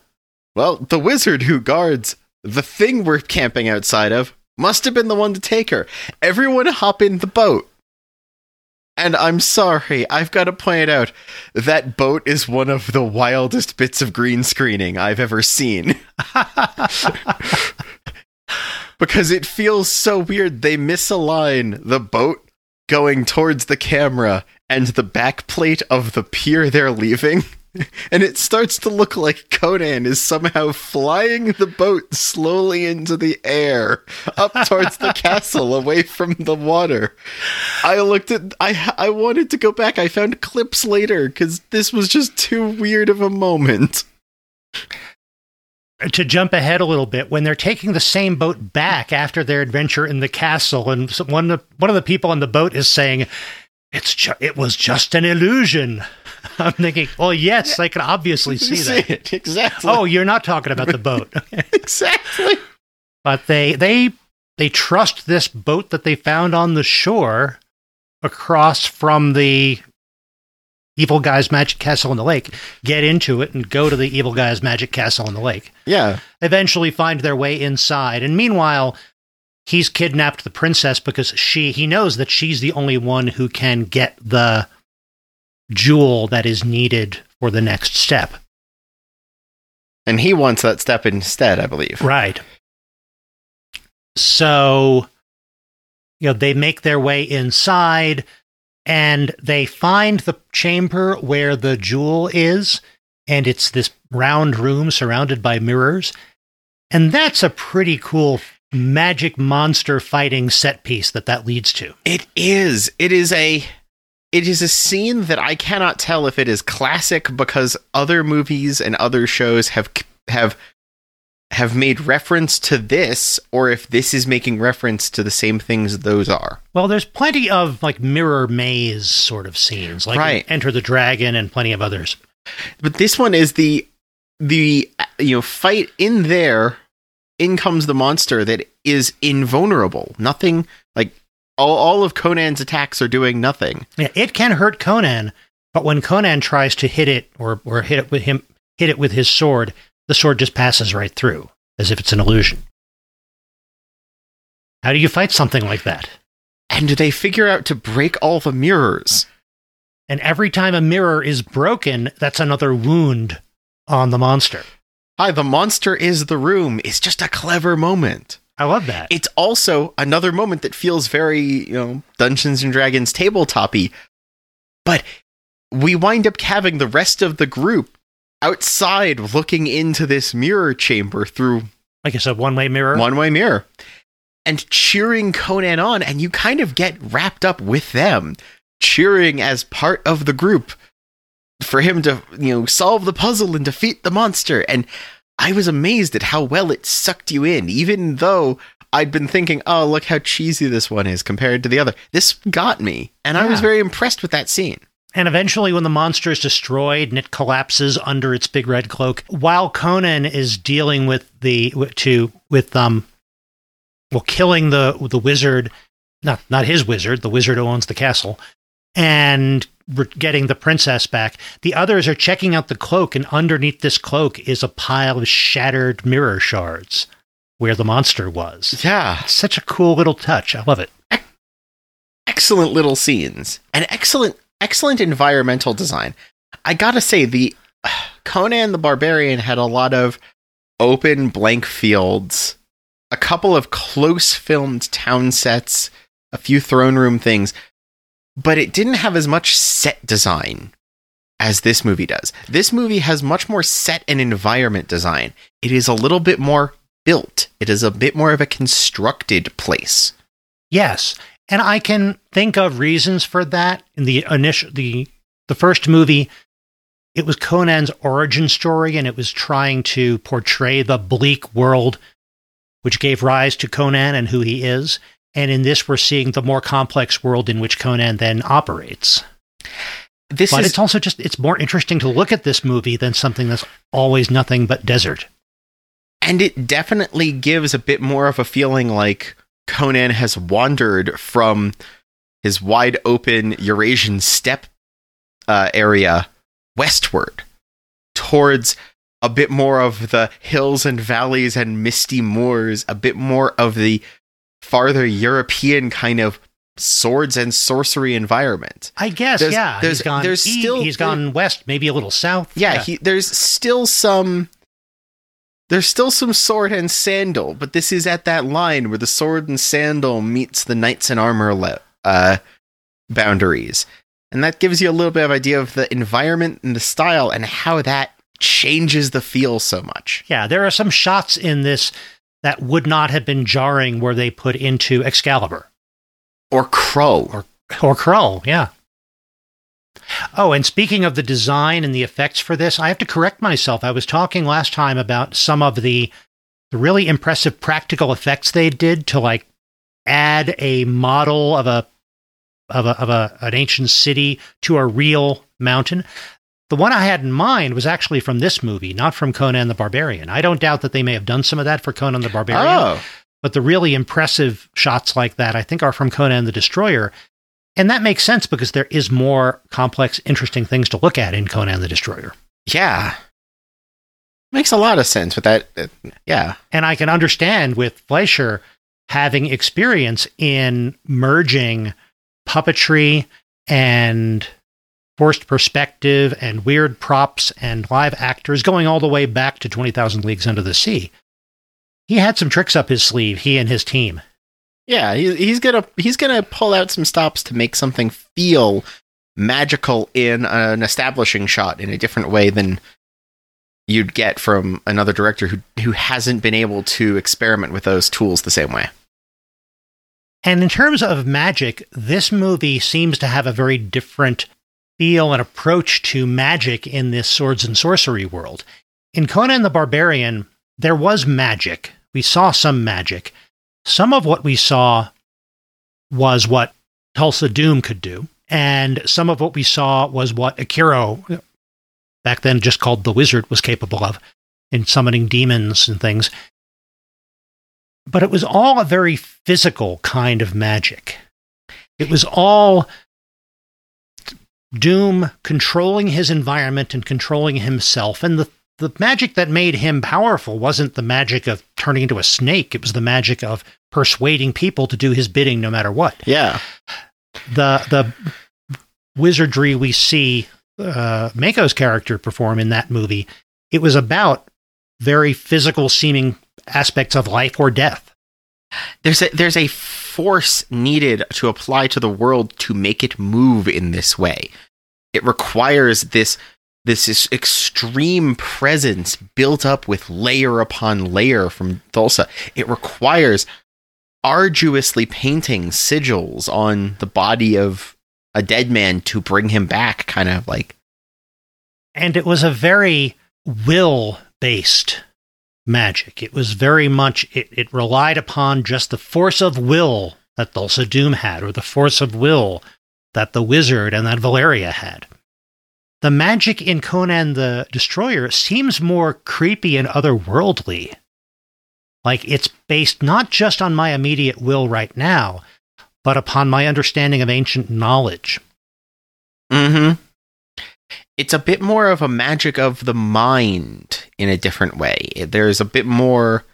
well the wizard who guards the thing we're camping outside of must have been the one to take her everyone hop in the boat and I'm sorry, I've got to point out that boat is one of the wildest bits of green screening I've ever seen. because it feels so weird. They misalign the boat going towards the camera and the backplate of the pier they're leaving. And it starts to look like Conan is somehow flying the boat slowly into the air up towards the castle away from the water. I looked at I I wanted to go back. I found clips later cuz this was just too weird of a moment. to jump ahead a little bit, when they're taking the same boat back after their adventure in the castle, and one of the, one of the people on the boat is saying, "It's ju- it was just an illusion." I'm thinking, well, yes, I can obviously see that. it exactly. Oh, you're not talking about the boat, exactly. but they they they trust this boat that they found on the shore across from the evil guy's magic castle in the lake. Get into it and go to the evil guy's magic castle in the lake. Yeah. eventually find their way inside. And meanwhile, he's kidnapped the princess because she he knows that she's the only one who can get the jewel that is needed for the next step. And he wants that step instead, I believe. Right. So, you know, they make their way inside and they find the chamber where the jewel is. And it's this round room surrounded by mirrors. And that's a pretty cool magic monster fighting set piece that that leads to. It is. It is a it is a scene that I cannot tell if it is classic because other movies and other shows have have have made reference to this or if this is making reference to the same things those are. Well, there's plenty of like mirror maze sort of scenes, like Right. Enter the Dragon and plenty of others. But this one is the the you know fight in there in comes the monster that is invulnerable. Nothing like all, all of Conan's attacks are doing nothing. Yeah, it can hurt Conan, but when Conan tries to hit it or or hit it with him hit it with his sword, the sword just passes right through as if it's an illusion. How do you fight something like that? And do they figure out to break all the mirrors. And every time a mirror is broken, that's another wound on the monster. Hi, the monster is the room is just a clever moment. I love that. It's also another moment that feels very, you know, Dungeons and Dragons tabletopy. But we wind up having the rest of the group outside looking into this mirror chamber through like I said, one way mirror. one way mirror and cheering Conan on, and you kind of get wrapped up with them, cheering as part of the group for him to, you know, solve the puzzle and defeat the monster. And I was amazed at how well it sucked you in, even though I'd been thinking, oh, look how cheesy this one is compared to the other. This got me, and I was very impressed with that scene. And eventually, when the monster is destroyed and it collapses under its big red cloak, while Conan is dealing with the to with um, well, killing the the wizard, not not his wizard, the wizard who owns the castle, and getting the princess back. The others are checking out the cloak, and underneath this cloak is a pile of shattered mirror shards where the monster was. Yeah, Such a cool little touch. I love it. excellent little scenes and excellent excellent environmental design i gotta say the conan the barbarian had a lot of open blank fields a couple of close filmed town sets a few throne room things but it didn't have as much set design as this movie does. This movie has much more set and environment design. It is a little bit more built. It is a bit more of a constructed place. Yes, and I can think of reasons for that. In the initial, the the first movie, it was Conan's origin story and it was trying to portray the bleak world which gave rise to Conan and who he is. And in this, we're seeing the more complex world in which Conan then operates. This but is it's also just, it's more interesting to look at this movie than something that's always nothing but desert. and it definitely gives a bit more of a feeling like Conan has wandered from his wide open Eurasian steppe uh, area westward towards a bit more of the hills and valleys and misty moors, a bit more of the farther European kind of swords and sorcery environment. I guess, There's- yeah. there's- he's gone there's still- he's gone west, maybe a little south. Yeah, He, there's still some. There's still some sword and sandal, but this is at that line where the sword and sandal meets the knights in armor le- uh, boundaries, and that gives you a little bit of idea of the environment and the style and how that changes the feel so much. Yeah, there are some shots in this that would not have been jarring were they put into Excalibur Or Crow. or or Krull. Yeah. Oh, and speaking of the design and the effects for this, I have to correct myself. I was talking last time about some of the, the really impressive practical effects they did to like add a model of a of a of a an ancient city to a real mountain. The one I had in mind was actually from this movie, not from Conan the Barbarian. I don't doubt that they may have done some of that for Conan the Barbarian, oh, but the really impressive shots like that, I think, are from Conan the Destroyer. And that makes sense because there is more complex, interesting things to look at in Conan the Destroyer. yeah. Makes a lot of sense with that. uh, yeah. And I can understand with Fleischer having experience in merging puppetry and forced perspective and weird props and live actors going all the way back to 20,000 Leagues Under the Sea. He had some tricks up his sleeve, he and his team. Yeah, he, he's gonna he's gonna pull out some stops to make something feel magical in an establishing shot in a different way than you'd get from another director who who hasn't been able to experiment with those tools the same way. And in terms of magic, this movie seems to have a very different feel and approach to magic in this swords and sorcery world. In Conan the Barbarian, there was magic. We saw some magic. Some of what we saw was what Thulsa Doom could do, and some of what we saw was what Akiro, back then just called the Wizard, was capable of in summoning demons and things but it was all a very physical kind of magic. It was all Doom controlling his environment and controlling himself. And the, the magic that made him powerful wasn't the magic of turning into a snake, it was the magic of persuading people to do his bidding no matter what. Yeah, The, the wizardry we see uh, Mako's character perform in that movie, it was about very physical seeming aspects of life or death. There's a there's a force needed to apply to the world to make it move in this way. It requires this this is extreme presence built up with layer upon layer from Thulsa. It requires arduously painting sigils on the body of a dead man to bring him back, kind of like and it was a very will based magic. It was very much, it, it relied upon just the force of will that Thulsa Doom had, or the force of will that the wizard and that Valeria had. The magic in Conan the Destroyer seems more creepy and otherworldly. Like it's based not just on my immediate will right now, but upon my understanding of ancient knowledge. Mm-hmm. It's a bit more of a magic of the mind in a different way. There's a bit more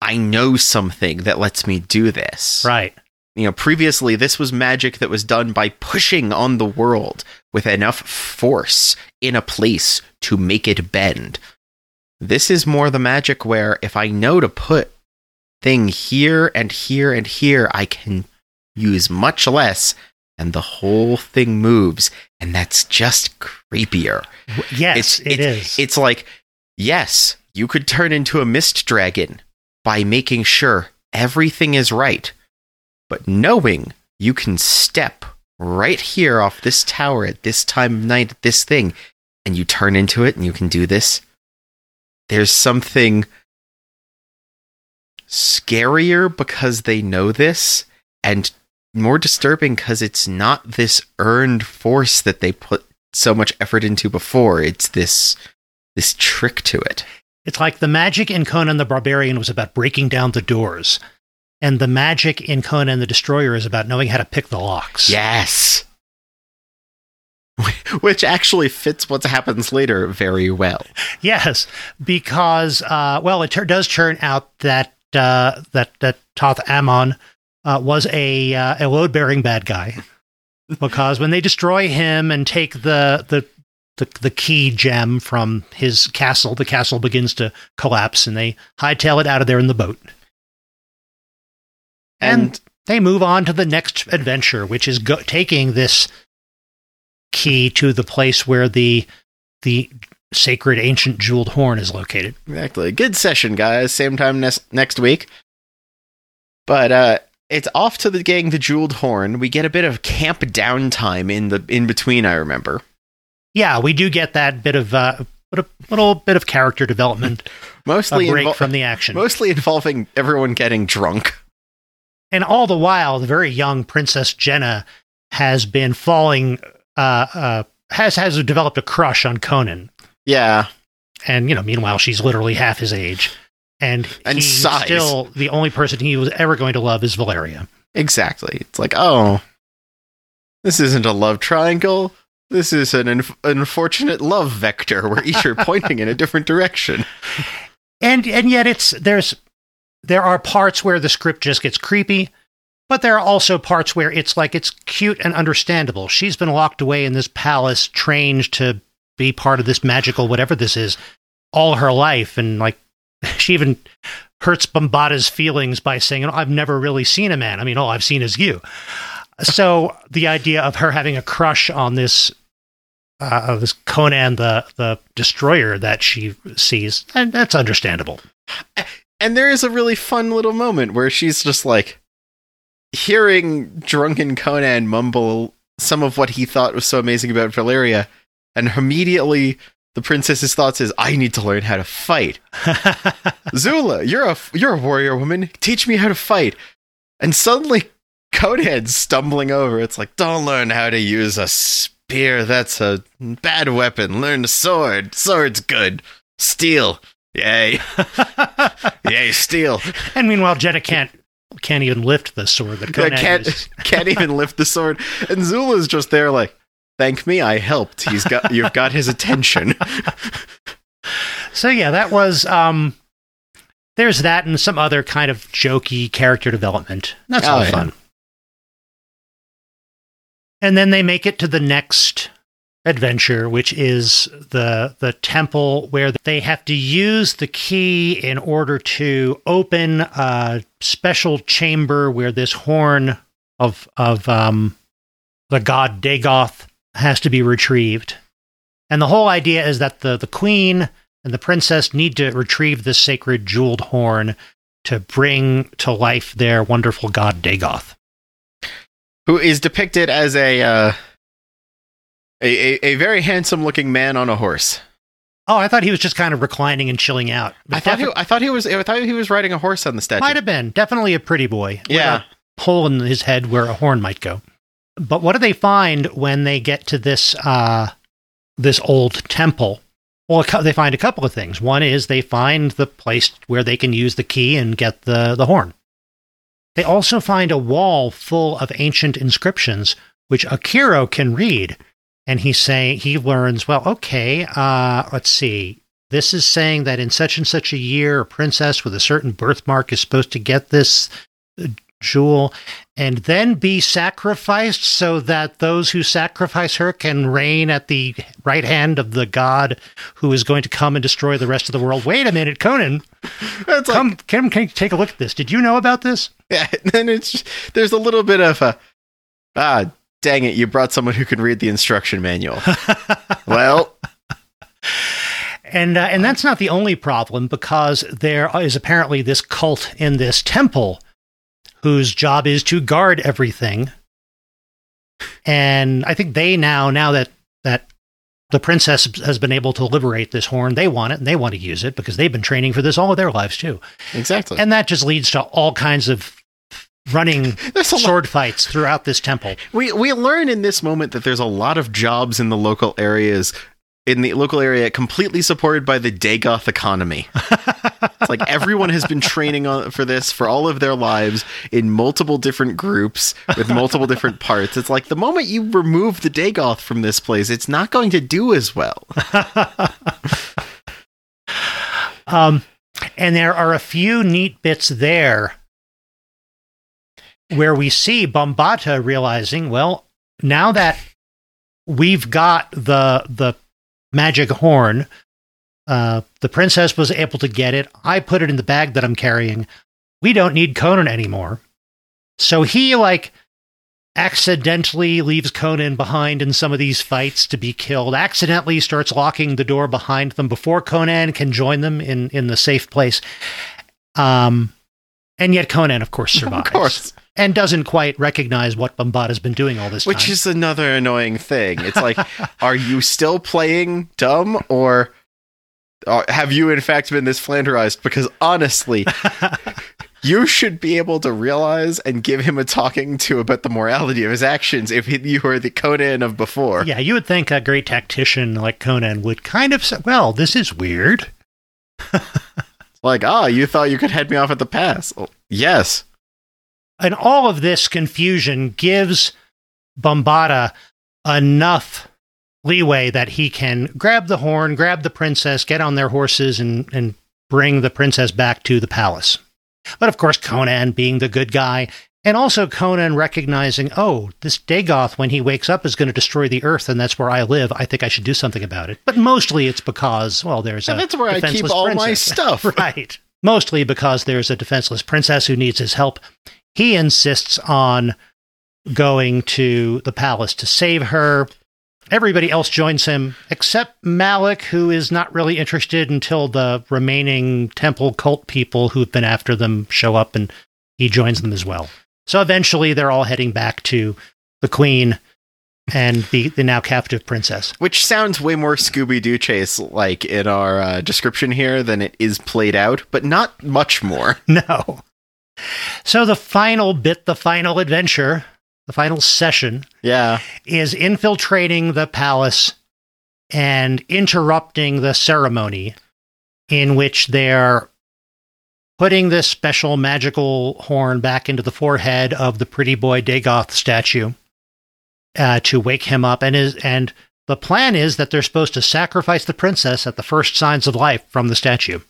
I know something that lets me do this. Right. You know, previously this was magic that was done by pushing on the world with enough force in a place to make it bend. This is more the magic where if I know to put thing here and here and here, I can use much less and the whole thing moves and that's just creepier. Yes, It's- it is. It's like, yes, you could turn into a mist dragon by making sure everything is right, but knowing you can step right here off this tower at this time of night, this thing, and you turn into it and you can do this. There's something scarier because they know this, and more disturbing because it's not this earned force that they put so much effort into before. It's this this trick to it. It's like the magic in Conan the Barbarian was about breaking down the doors, and the magic in Conan the Destroyer is about knowing how to pick the locks. Yes. Which actually fits what happens later very well. Yes, because uh, well, it tur- does turn out that uh, that that Thoth-Amon uh, was a uh, a load bearing bad guy because when they destroy him and take the the the, the key gem from his castle, the castle begins to collapse, and they hightail it out of there in the boat. And, And- They move on to the next adventure, which is go- taking this key to the place where the the sacred ancient jeweled horn is located. exactly. Good session, guys. Same time next next week. But uh it's off to the gang the jeweled horn. We get a bit of camp downtime in the in between, I remember. Yeah, we do get that bit of uh, a little bit of character development, Mostly break invol- from the action, mostly involving everyone getting drunk. and all the while, the very young Princess Jehnna has been falling, uh, uh, has has developed a crush on Conan, Yeah. and you know, meanwhile, she's literally half his age, and And he's size. still the only person he was ever going to love is Valeria. Exactly. It's like, oh, this isn't a love triangle. This is an unf unfortunate love vector where each are pointing in a different direction. and and yet it's there's there are parts where the script just gets creepy but there are also parts where it's like it's cute and understandable she's been locked away in this palace trained to be part of this magical whatever this is all her life and like she even hurts bombaata's feelings by saying "Oh, i've never really seen a man i mean all i've seen is you so the idea of her having a crush on this uh, this Conan the the destroyer that she sees, and that's understandable. And there is a really fun little moment where she's just like hearing drunken Conan mumble some of what he thought was so amazing about Valeria, and immediately the princess's thoughts is, "I need to learn how to fight." Zula, you're a you're a warrior woman. Teach me how to fight. And suddenly, Conan's stumbling over. It's like, don't learn how to use a spear. That's a bad weapon. Learn the sword. Sword's good. Steel. Yay. Yay, steel. and meanwhile, Jehnna can't can't even lift the sword that I can't can't even lift the sword. And Zula's just there like, thank me, I helped. He's got you've got his attention. So yeah, that was um. There's that and some other kind of jokey character development. That's Oh, all yeah. fun. And then they make it to the next adventure, which is the the temple where they have to use the key in order to open a special chamber where this horn of of um, the god Dagoth has to be retrieved. And the whole idea is that the the queen and the princess need to retrieve this sacred jeweled horn to bring to life their wonderful god Dagoth. Who is depicted as a uh a, a, a very handsome looking man on a horse. Oh, I thought he was just kind of reclining and chilling out. I thought he, I thought he was I thought he was riding a horse on the statue. might have been definitely a pretty boy. with Yeah. a hole in his head where a horn might go. But what do they find when they get to this uh, this old temple? Well, they find a couple of things. One is they find the place where they can use the key and get the, the horn. They also find a wall full of ancient inscriptions, which Akiro can read. And he's saying, he learns, well, okay, uh, let's see. This is saying that in such and such a year, a princess with a certain birthmark is supposed to get this uh, jewel and then be sacrificed so that those who sacrifice her can reign at the right hand of the god who is going to come and destroy the rest of the world. Wait a minute, Conan, It's like, come, come, can you take a look at this? Did you know about this? yeah, and then it's there's a little bit of a ah dang it, you brought someone who can read the instruction manual. well, And uh, and that's not the only problem because there is apparently this cult in this temple whose job is to guard everything. And I think they now, now that that the princess has been able to liberate this horn, they want it and they want to use it because they've been training for this all of their lives too. Exactly. And that just leads to all kinds of running a lot- sword fights throughout this temple. We we learn in this moment that there's a lot of jobs in the local areas in the local area completely supported by the Dagoth economy. it's like everyone has been training on for this for all of their lives in multiple different groups with multiple different parts. It's like the moment you remove the Dagoth from this place, it's not going to do as well. Um, and there are a few neat bits there where we see Bombaata realizing, well, now that we've got the the magic horn, uh, the princess was able to get it. I put it in the bag that I'm carrying. We don't need Conan anymore. So he like accidentally leaves Conan behind in some of these fights to be killed. Accidentally starts locking the door behind them before Conan can join them in in the safe place. Um, and yet Conan, of course, survives Of course. And doesn't quite recognize what Bombaata's been doing all this time. Which time. is another annoying thing. It's like, are you still playing dumb or or have you in fact been this flanderized? Because honestly, you should be able to realize and give him a talking to about the morality of his actions if he- you were the Conan of before. yeah, you would think a great tactician like Conan would kind of say, well, this is weird. Like, ah, you thought you could head me off at the pass. Oh, yes. And all of this confusion gives Bombaata enough leeway that he can grab the horn, grab the princess, get on their horses, and, and bring the princess back to the palace. But of course, Conan being the good guy, and also Conan recognizing, oh, this Dagoth, when he wakes up, is going to destroy the earth, and that's where I live. I think I should do something about it. But mostly it's because, well, there's a that's where I keep all my stuff. right. Mostly because there's a defenseless princess who needs his help. He insists on going to the palace to save her. Everybody else joins him except Malik, who is not really interested until the remaining temple cult people who've been after them show up and he joins them as well. So eventually they're all heading back to the queen and the, the now captive princess. Which sounds way more Scooby Doo chase like in our uh, description here than it is played out, but not much more. No. So the final bit, the final adventure, the final session Yeah. is infiltrating the palace and interrupting the ceremony in which they're putting this special magical horn back into the forehead of the pretty boy Dagoth statue uh, to wake him up. And is and the plan is that they're supposed to sacrifice the princess at the first signs of life from the statue.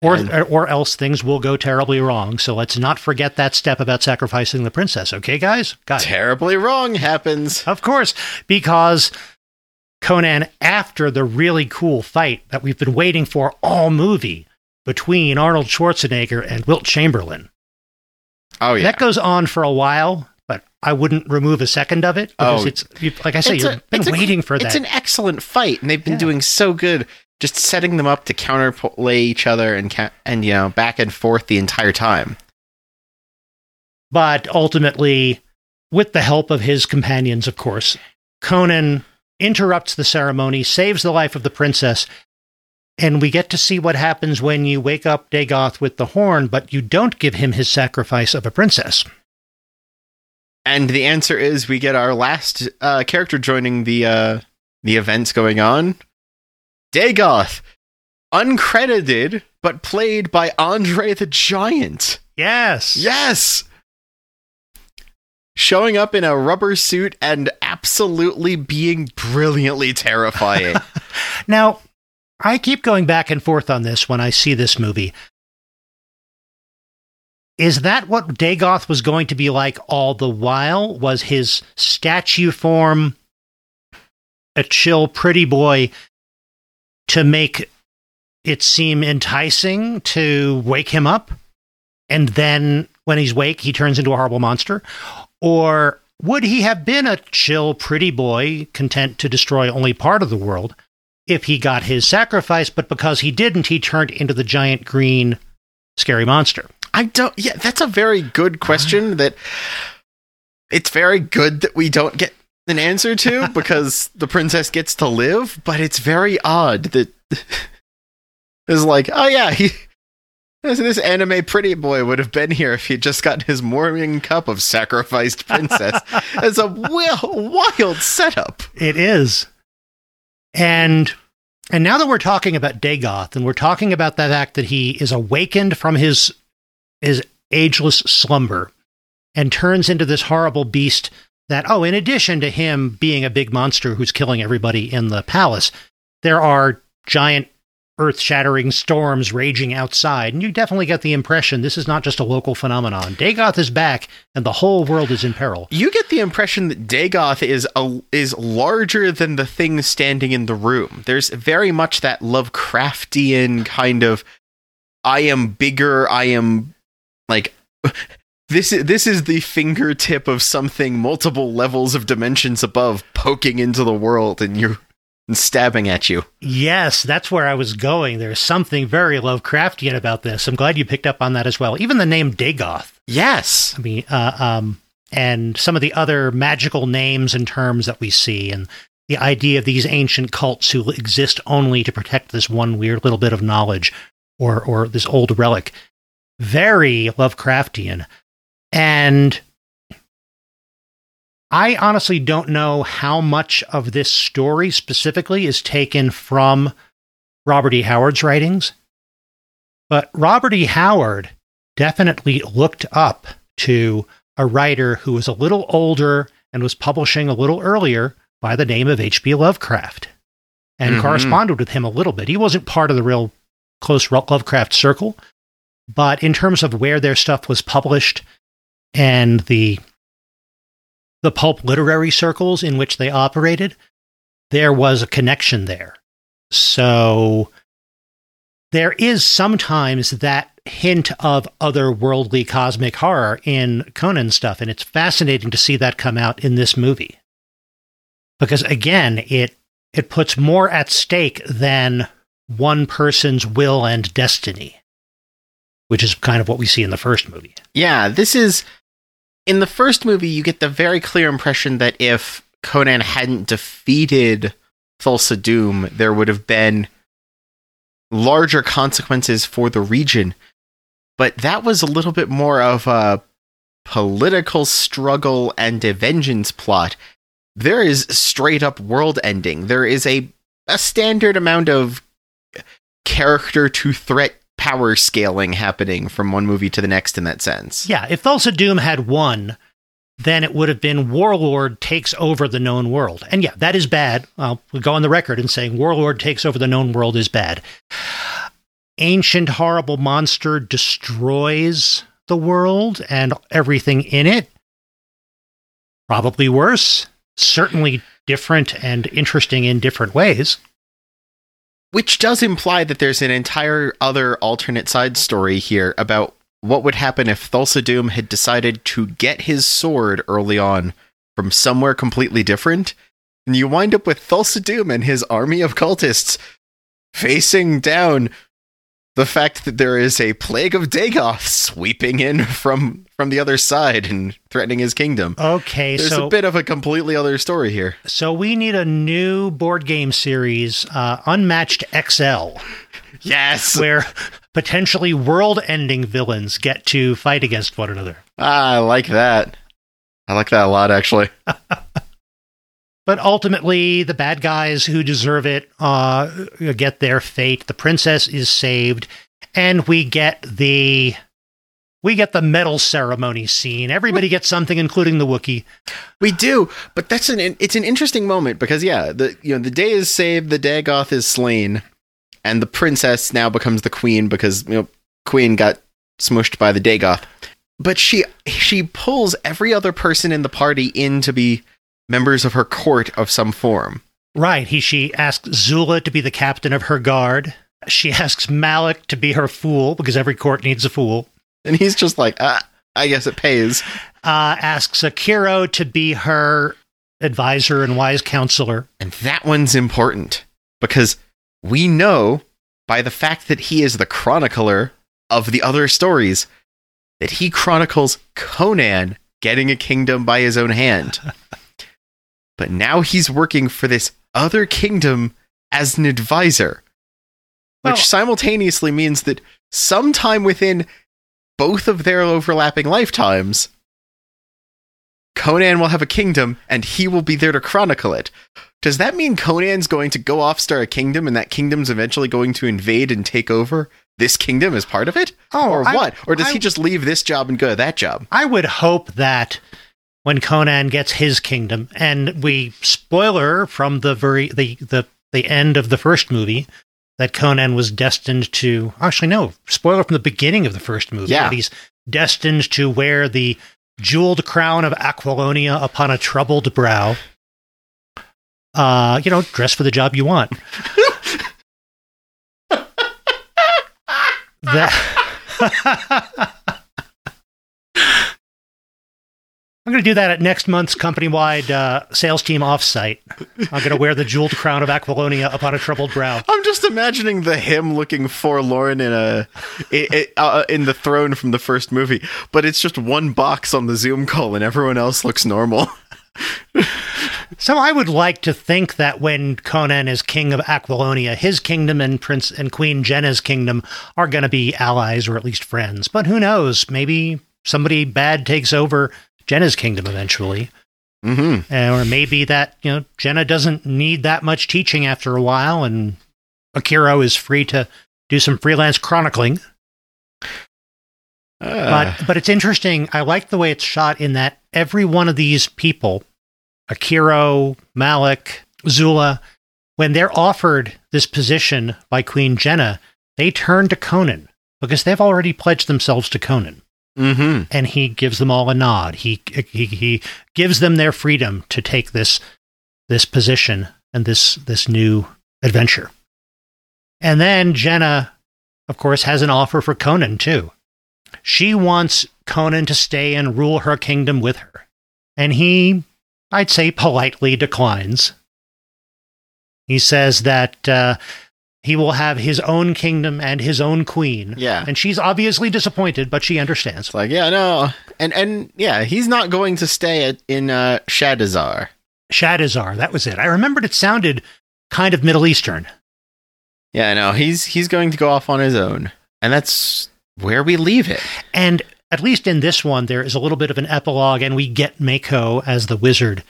Or, And- or else things will go terribly wrong. So let's not forget that step about sacrificing the princess. Okay, guys? Got it. Terribly wrong happens. Of course, because Conan, after the really cool fight that we've been waiting for all movie between Arnold Schwarzenegger and Wilt Chamberlain, Oh yeah. that goes on for a while, but I wouldn't remove a second of it because Oh. it's like I say, It's you've a- been it's a- waiting for It's an excellent fight, and they've been Yeah. doing so good, just setting them up to counterplay each other and ca- and you know back and forth the entire time. But ultimately, with the help of his companions, of course, Conan interrupts the ceremony, saves the life of the princess, and we get to see what happens when you wake up Dagoth with the horn, but you don't give him his sacrifice of a princess. And the answer is we get our last uh, character joining the uh, the events going on. Dagoth, uncredited but played by Andre the Giant. Yes. Yes. Showing up in a rubber suit and absolutely being brilliantly terrifying. Now, I keep going back and forth on this when I see this movie. Is that what Dagoth was going to be like all the while? Was his statue form a chill, pretty boy to make it seem enticing to wake him up? And then when he's wake, he turns into a horrible monster? Or would he have been a chill, pretty boy content to destroy only part of the world? if he got his sacrifice, but because he didn't, he turned into the giant green scary monster. I don't. Yeah, that's a very good question. That it's very good that we don't get an answer to because the princess gets to live, but it's very odd that it's like, oh yeah, he this, this anime pretty boy would have been here if he'd just gotten his morning cup of sacrificed princess. it's a wild, wild setup. It is. And and now that we're talking about Dagoth and we're talking about the fact that he is awakened from his his ageless slumber and turns into this horrible beast that oh in addition to him being a big monster who's killing everybody in the palace there are giant earth shattering storms raging outside. And you definitely get the impression this is not just a local phenomenon. Dagoth is back and the whole world is in peril. You get the impression that Dagoth is a, is larger than the thing standing in the room. There's very much that Lovecraftian kind of I am bigger, I am like this is this is the fingertip of something multiple levels of dimensions above poking into the world and you and stabbing at you. Yes, that's where I was going. There's something very Lovecraftian about this. I'm glad you picked up on that as well. Even the name Dagoth. Yes. I mean, uh, um, and some of the other magical names and terms that we see, and the idea of these ancient cults who exist only to protect this one weird little bit of knowledge or or this old relic. Very Lovecraftian. And I honestly don't know how much of this story specifically is taken from Robert E. Howard's writings, but Robert E. Howard definitely looked up to a writer who was a little older and was publishing a little earlier by the name of H.P. Lovecraft and Mhm. corresponded with him a little bit. He wasn't part of the real close Lovecraft circle, but in terms of where their stuff was published and the the pulp literary circles in which they operated, there was a connection there. So there is sometimes that hint of otherworldly cosmic horror in Conan stuff, and it's fascinating to see that come out in this movie. Because again, it it puts more at stake than one person's will and destiny, which is kind of what we see in the first movie. Yeah, this is in the first movie you get the very clear impression that if Conan hadn't defeated Thulsa Doom, there would have been larger consequences for the region. But that was a little bit more of a political struggle and a vengeance plot. There is straight up world ending. There is a a standard amount of character to threat power scaling happening from one movie to the next in that sense. Yeah, if Thulsa Doom had won, then it would have been Warlord takes over the known world. And yeah, that is bad. I'll go on the record in saying Warlord takes over the known world is bad. Ancient horrible monster destroys the world and everything in it. Probably worse. Certainly different and interesting in different ways. Which does imply that there's an entire other alternate side story here about what would happen if Thulsa Doom had decided to get his sword early on from somewhere completely different. And you wind up with Thulsa Doom and his army of cultists facing down the fact that there is a plague of Dagoth sweeping in from from the other side and threatening his kingdom. Okay, There's so a bit of a completely other story here. so we need a new board game series, uh, Unmatched XL. Yes. where potentially world-ending villains get to fight against one another. Ah, I like that. I like that a lot, actually. But ultimately, the bad guys who deserve it uh, get their fate. The princess is saved, and we get the we get the medal ceremony scene. Everybody gets something, including the Wookiee. We do, but that's an it's an interesting moment because yeah, the you know the day is saved, the Dagoth is slain, and the princess now becomes the queen because you know queen got smushed by the Dagoth. But she she pulls every other person in the party in to be members of her court of some form. Right. He she asks Zula to be the captain of her guard. She asks Malak to be her fool because every court needs a fool. And he's just like, ah, I guess it pays. Uh, asks Akiro to be her advisor and wise counselor. And that one's important because we know by the fact that he is the chronicler of the other stories that he chronicles Conan getting a kingdom by his own hand. but now he's working for this other kingdom as an advisor, which Well- simultaneously means that sometime within both of their overlapping lifetimes, Conan will have a kingdom and he will be there to chronicle it. Does that mean Conan's going to go off start a kingdom and that kingdom's eventually going to invade and take over this kingdom as part of it? Oh, or I- what? Or does I- he just leave this job and go to that job? I would hope that when Conan gets his kingdom, and we spoiler from the very the the the end of the first movie that Conan was destined to actually no spoiler from the beginning of the first movie Yeah. that he's destined to wear the jeweled crown of Aquilonia upon a troubled brow. Uh, you know, dress for the job you want. that I'm going to do that at next month's company-wide uh, sales team offsite. I'm going to wear the jeweled crown of Aquilonia upon a troubled brow. I'm just imagining the him looking forlorn in a i- i- uh, in the throne from the first movie, but it's just one box on the Zoom call and everyone else looks normal. So I would like to think that when Conan is king of Aquilonia, his kingdom and Prince and Queen Jehnna's kingdom are going to be allies or at least friends. But who knows? Maybe somebody bad takes over Jehnna's kingdom eventually. Mm-hmm. Uh, or maybe that you know Jehnna doesn't need that much teaching after a while, and Akiro is free to do some freelance chronicling. Uh, But but it's interesting. I like the way it's shot in that every one of these people, Akiro, Malak, Zula, when they're offered this position by Queen Jehnna, they turn to Conan because they've already pledged themselves to Conan mm-hmm. and he gives them all a nod. He he he gives them their freedom to take this this position and this this new adventure. And then Jehnna, of course, has an offer for Conan too. She wants Conan to stay and rule her kingdom with her, and he, I'd say, politely declines. He says that uh, he will have his own kingdom and his own queen. Yeah. And she's obviously disappointed, but she understands. It's like, yeah, no. And and yeah, he's not going to stay at, in uh Shadizar. Shadizar, that was it. I remembered it sounded kind of Middle Eastern. Yeah, no, he's he's going to go off on his own. And that's where we leave it. And at least in this one, there is a little bit of an epilogue, and we get Mako as the wizard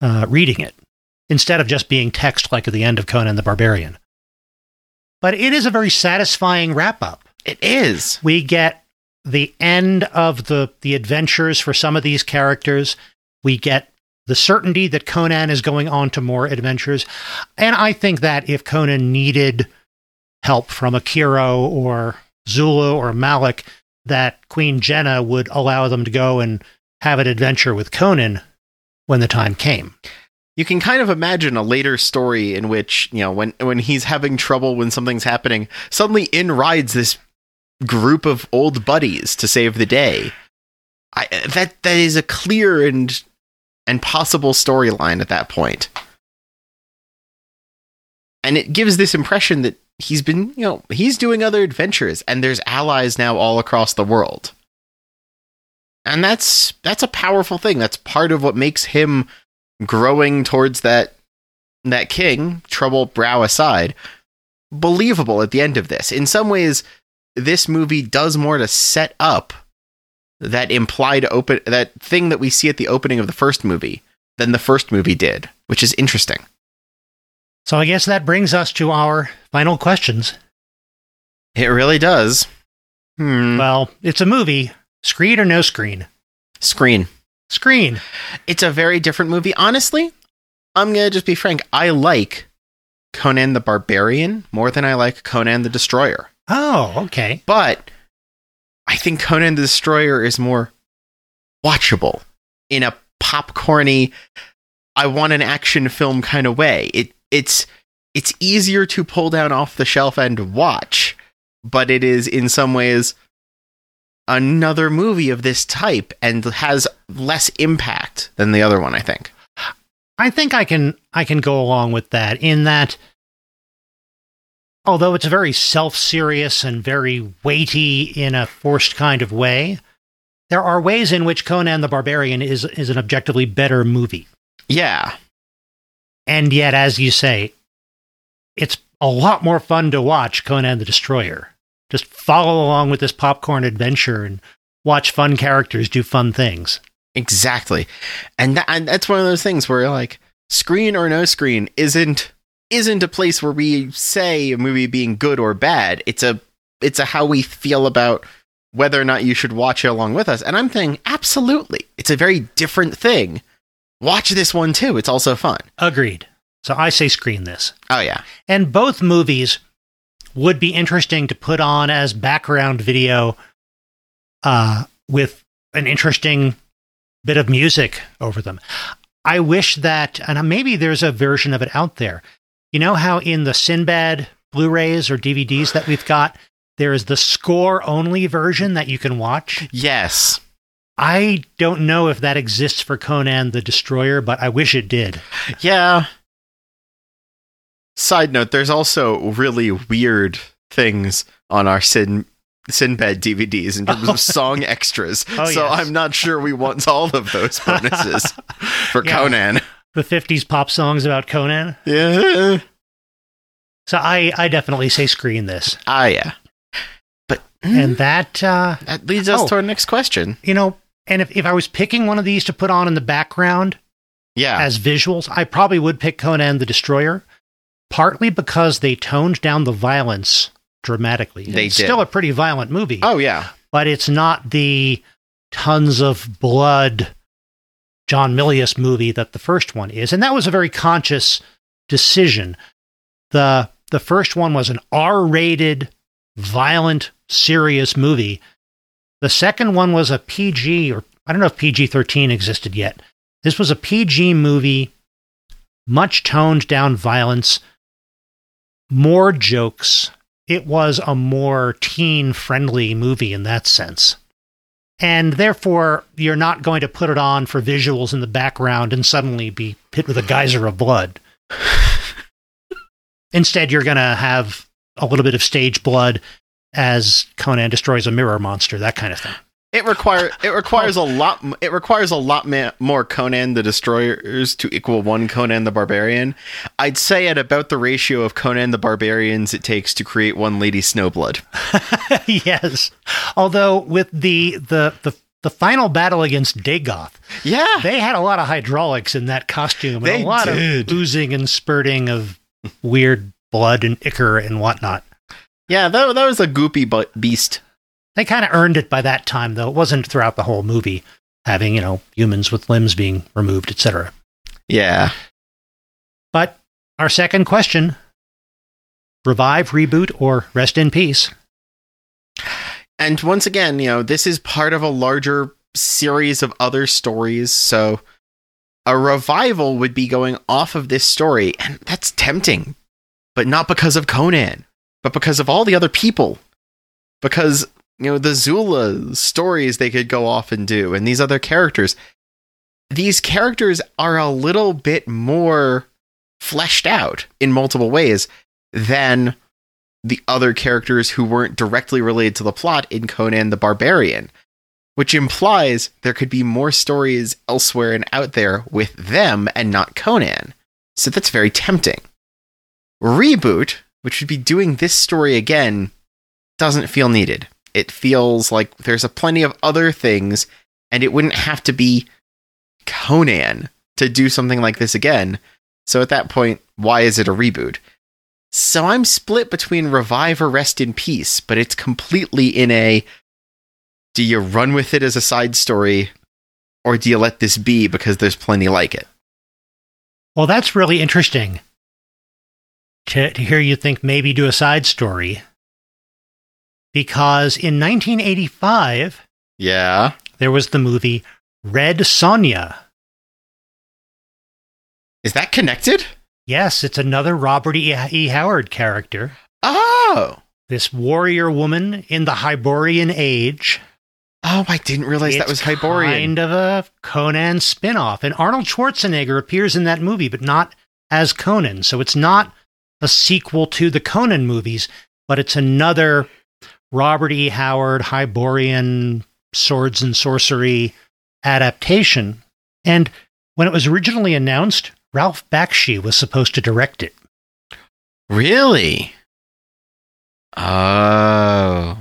uh, reading it instead of just being text like at the end of Conan the Barbarian. But it is a very satisfying wrap up. It is. We get the end of the, the adventures for some of these characters. We get the certainty that Conan is going on to more adventures. And I think that if Conan needed help from Akiro or Zula or Malak, that Queen Jehnna would allow them to go and have an adventure with Conan when the time came. You can kind of imagine a later story in which, you know, when when he's having trouble when something's happening, suddenly in rides this group of old buddies to save the day. I, that that is a clear and and possible storyline at that. And it gives this impression that he's been, you know, he's doing other adventures and there's allies now all across the world. And that's that's a powerful thing. That's part of what makes him growing towards that that king, trouble brow aside, believable at the end of this. In some ways, this movie does more to set up that implied open that thing that we see at the opening of the first movie than the first movie did, which is interesting. So I guess that brings us to our final questions. It really does. Hmm. Well, it's a movie. Screen or no screen? Screen. Screen. It's a very different movie. Honestly, I'm going to just be frank. I like Conan the Barbarian more than I like Conan the Destroyer. Oh, okay. But I think Conan the Destroyer is more watchable in a popcorny, I want an action film kind of way. It it's it's easier to pull down off the shelf and watch, but it is in some ways another movie of this type and has less impact than the other one, I think. I think I can I can go along with that in that although it's very self-serious and very weighty in a forced kind of way, there are ways in which Conan the Barbarian is is an objectively better movie. Yeah. And yet, as you say, it's a lot more fun to watch Conan the Destroyer. Just follow along with this popcorn adventure and watch fun characters do fun things. Exactly. And, that, and that's one of those things where like screen or no screen isn't isn't a place where we say a movie being good or bad. It's a it's a how we feel about whether or not you should watch it along with us. And I'm saying absolutely. It's a very different thing. Watch this one too. It's also fun. Agreed. So I say screen this. Oh yeah. And both movies would be interesting to put on as background video uh, with an interesting bit of music over them. I wish that, and maybe there's a version of it out there. You know how in the Sinbad Blu rays or DVDs that we've got, there is the score only version that you can watch? Yes. I don't know if that exists for Conan the Destroyer, but I wish it did. Yeah. Side note, there's also really weird things on our Sin Sinbad DVDs in terms Oh. of song extras. Oh, so yes. I'm not sure we want all of those bonuses for Yeah. Conan. The 50s pop songs about Conan. Yeah. So I, I definitely say screen this. Ah, yeah. But And that, uh, that leads us Oh. to our next question. you know, and if, if I was picking one of these to put on in the background Yeah. as visuals, I probably would pick Conan the Destroyer, partly because they toned down the violence dramatically. They it's did. still a pretty violent movie, oh, yeah. but it's not the tons of blood John Milius movie that the first one is. And that was a very conscious decision. The the first one was an R-rated, violent, serious movie. The second one was a PG or I don't know if PG-13 existed yet. This was a PG movie, much toned down violence, more jokes. It was a more teen friendly movie in that sense. And therefore, you're not going to put it on for visuals in the background and suddenly be hit with a geyser of blood. Instead, you're going to have a little bit of stage blood as Conan destroys a mirror monster, that kind of thing. It require it requires a lot it requires a lot ma- more Conan the Destroyers to equal one Conan the Barbarian. I'd say at about the ratio of Conan the Barbarians it takes to create one Lady Snowblood. yes. Although with the, the the the final battle against Dagoth, Yeah. they had a lot of hydraulics in that costume and They a lot did. of oozing and spurting of weird blood and ichor and whatnot. Yeah, that, that was a goopy beast. They kind of earned it by that time, though. It wasn't throughout the whole movie, having, you know, humans with limbs being removed, etc. Yeah. But our second question revive, reboot, or rest in peace? And once again, you know, this is part of a larger series of other stories, so a revival would be going off of this story, and that's tempting. But not because of Conan, but because of all the other people. Because, you know, the Zula stories they could go off and do, and these other characters. These characters are a little bit more fleshed out in multiple ways than the other characters who weren't directly related to the plot in Conan the Barbarian, which implies there could be more stories elsewhere and out there with them and not Conan. So that's very tempting. Reboot, which would be doing this story again, doesn't feel needed. It feels like there's a plenty of other things, and it wouldn't have to be Conan to do something like this again. So at that point, why is it a reboot? So I'm split between revive or rest in peace, but it's completely in a do you run with it as a side story or do you let this be because there's plenty like it? Well, that's really interesting to, to hear you think maybe do a side story. Because in 1985, Yeah. there was the movie Red Sonja. Is that connected? Yes, it's another Robert E. E. Howard character. Oh. This warrior woman in the Hyborian age. Oh, I didn't realize that was It's Hyborian. Kind of a Conan spin-off. And Arnold Schwarzenegger appears in that movie, but not as Conan. So it's not a sequel to the Conan movies, but it's another Robert E. Howard Hyborian swords and sorcery adaptation. And when it was originally announced, Ralph Bakshi was supposed to direct it. Really? Oh.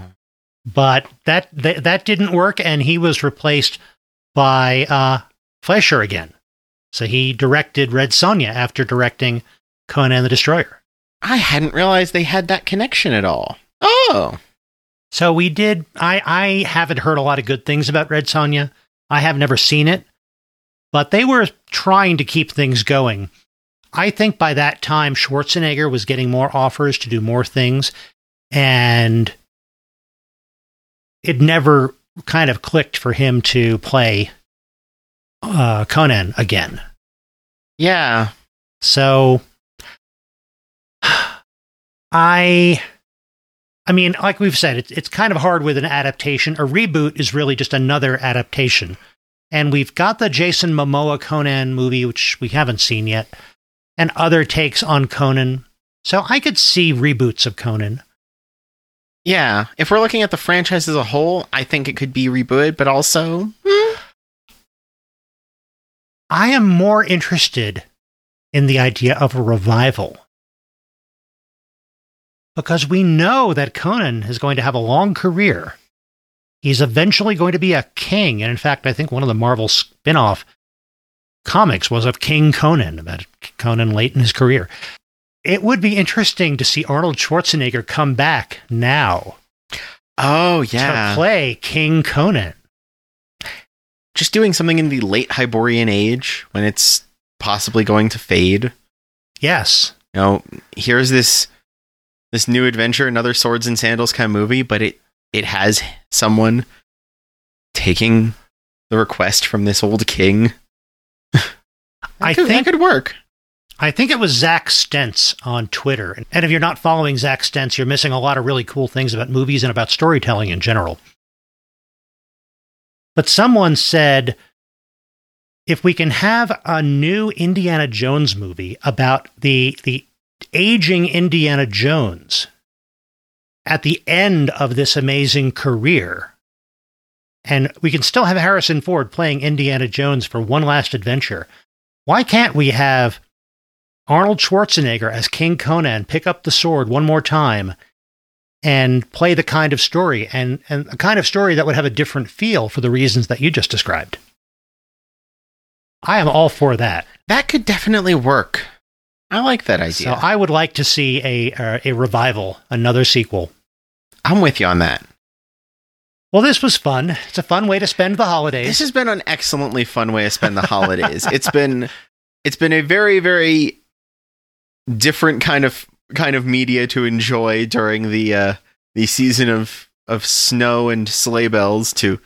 But that that, that didn't work, and he was replaced by uh, Fleischer again. So he directed Red Sonja after directing Conan the Destroyer. I hadn't realized they had that connection at all. Oh. So we did. I I haven't heard a lot of good things about Red Sonja. I have never seen it, but they were trying to keep things going. I think by that time Schwarzenegger was getting more offers to do more things, and it never kind of clicked for him to play uh, Conan again. Yeah. So I I mean, like we've said, it's it's kind of hard with an adaptation. A reboot is really just another adaptation. And we've got the Jason Momoa Conan movie, which we haven't seen yet, and other takes on Conan. So I could see reboots of Conan. Yeah. If we're looking at the franchise as a whole, I think it could be rebooted, but also. hmm, I am more interested in the idea of a revival. Because we know that Conan is going to have a long career. He's eventually going to be a king. And in fact, I think one of the Marvel spin off comics was of King Conan, about Conan late in his career. It would be interesting to see Arnold Schwarzenegger come back now Oh, yeah. to play King Conan. Just doing something in the late Hyborian age when it's possibly going to fade. Yes. You know, here's this this new adventure, another swords and sandals kind of movie, but it it has someone taking the request from this old king. I could, think it could work. I think it was Zach Stentz on Twitter. And if you're not following Zach Stentz, you're missing a lot of really cool things about movies and about storytelling in general. But someone said if we can have a new Indiana Jones movie about the the aging Indiana Jones at the end of this amazing career, and we can still have Harrison Ford playing Indiana Jones for one last adventure, why can't we have Arnold Schwarzenegger as King Conan pick up the sword one more time and play the kind of story and, and a kind of story that would have a different feel for the reasons that you just described. I am all for that. That could definitely work. I like that idea. So I would like to see a uh, a revival, another sequel. I'm with you on that. Well, this was fun. It's a fun way to spend the holidays. This has been an excellently fun way to spend the holidays. it's been it's been a very very different kind of kind of media to enjoy during the uh the season of of snow and sleigh bells to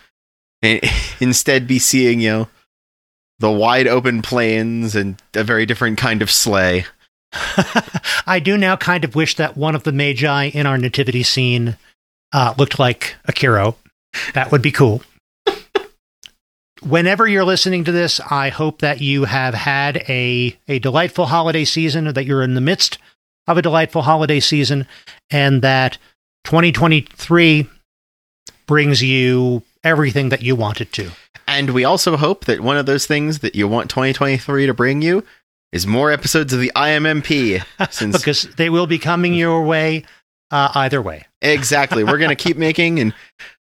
instead be seeing you know the wide open plains and a very different kind of sleigh. I do now kind of wish that one of the magi in our nativity scene uh, looked like Akiro. That would be cool. Whenever you're listening to this, I hope that you have had a, a delightful holiday season, that you're in the midst of a delightful holiday season, and that 2023 brings you everything that you want it to. And we also hope that one of those things that you want 2023 to bring you is more episodes of the IMMP since because they will be coming your way uh, either way. Exactly. We're going to keep making, and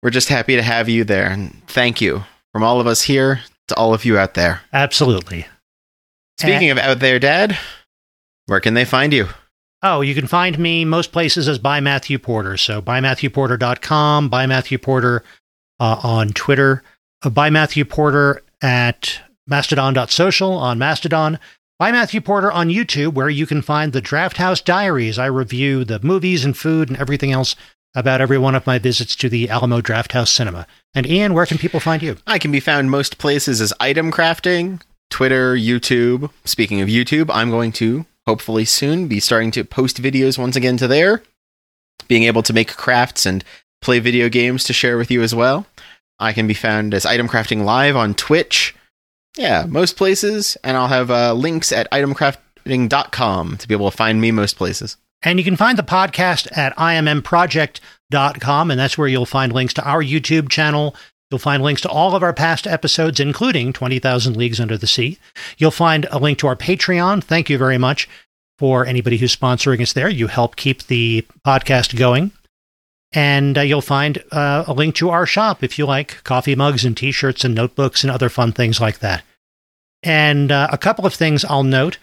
we're just happy to have you there. And thank you from all of us here to all of you out there. Absolutely. Speaking of out there, Dad, where can they find you? Oh, you can find me most places as by Matthew Porter. So bymatthewporter.com, by Matthew Porter uh, on Twitter, uh, by Matthew Porter at mastodon.social on Mastodon, by Matthew Porter on YouTube, where you can find the Draft House Diaries. I review the movies and food and everything else about every one of my visits to the Alamo Drafthouse Cinema. And Ian, where can people find you? I can be found most places as item crafting, Twitter, YouTube. Speaking of YouTube, I'm going to hopefully soon be starting to post videos once again to there, being able to make crafts and play video games to share with you as well. I can be found as item crafting live on Twitch. Yeah, most places, and I'll have uh, links at itemcrafting.com to be able to find me most places. And you can find the podcast at immproject.com, and that's where you'll find links to our YouTube channel You'll find links to all of our past episodes, including 20,000 Leagues Under the Sea. You'll find a link to our Patreon. Thank you very much for anybody who's sponsoring us there. You help keep the podcast going. And uh, you'll find uh, a link to our shop if you like coffee mugs and t shirts and notebooks and other fun things like that. And uh, a couple of things I'll note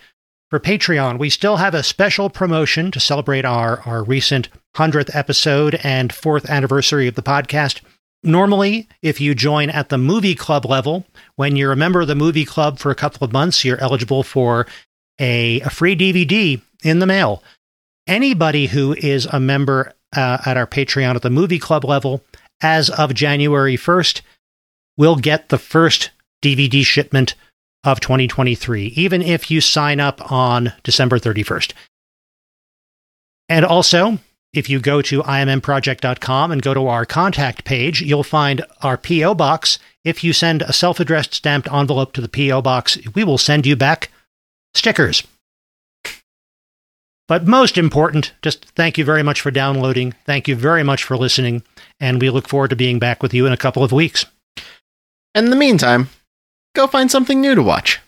for Patreon, we still have a special promotion to celebrate our, our recent 100th episode and fourth anniversary of the podcast. Normally, if you join at the movie club level, when you're a member of the movie club for a couple of months, you're eligible for a, a free DVD in the mail. Anybody who is a member uh, at our Patreon at the movie club level as of January 1st will get the first DVD shipment of 2023, even if you sign up on December 31st. And also, if you go to immproject.com and go to our contact page, you'll find our P.O. box. If you send a self addressed stamped envelope to the P.O. box, we will send you back stickers. But most important, just thank you very much for downloading. Thank you very much for listening. And we look forward to being back with you in a couple of weeks. In the meantime, go find something new to watch.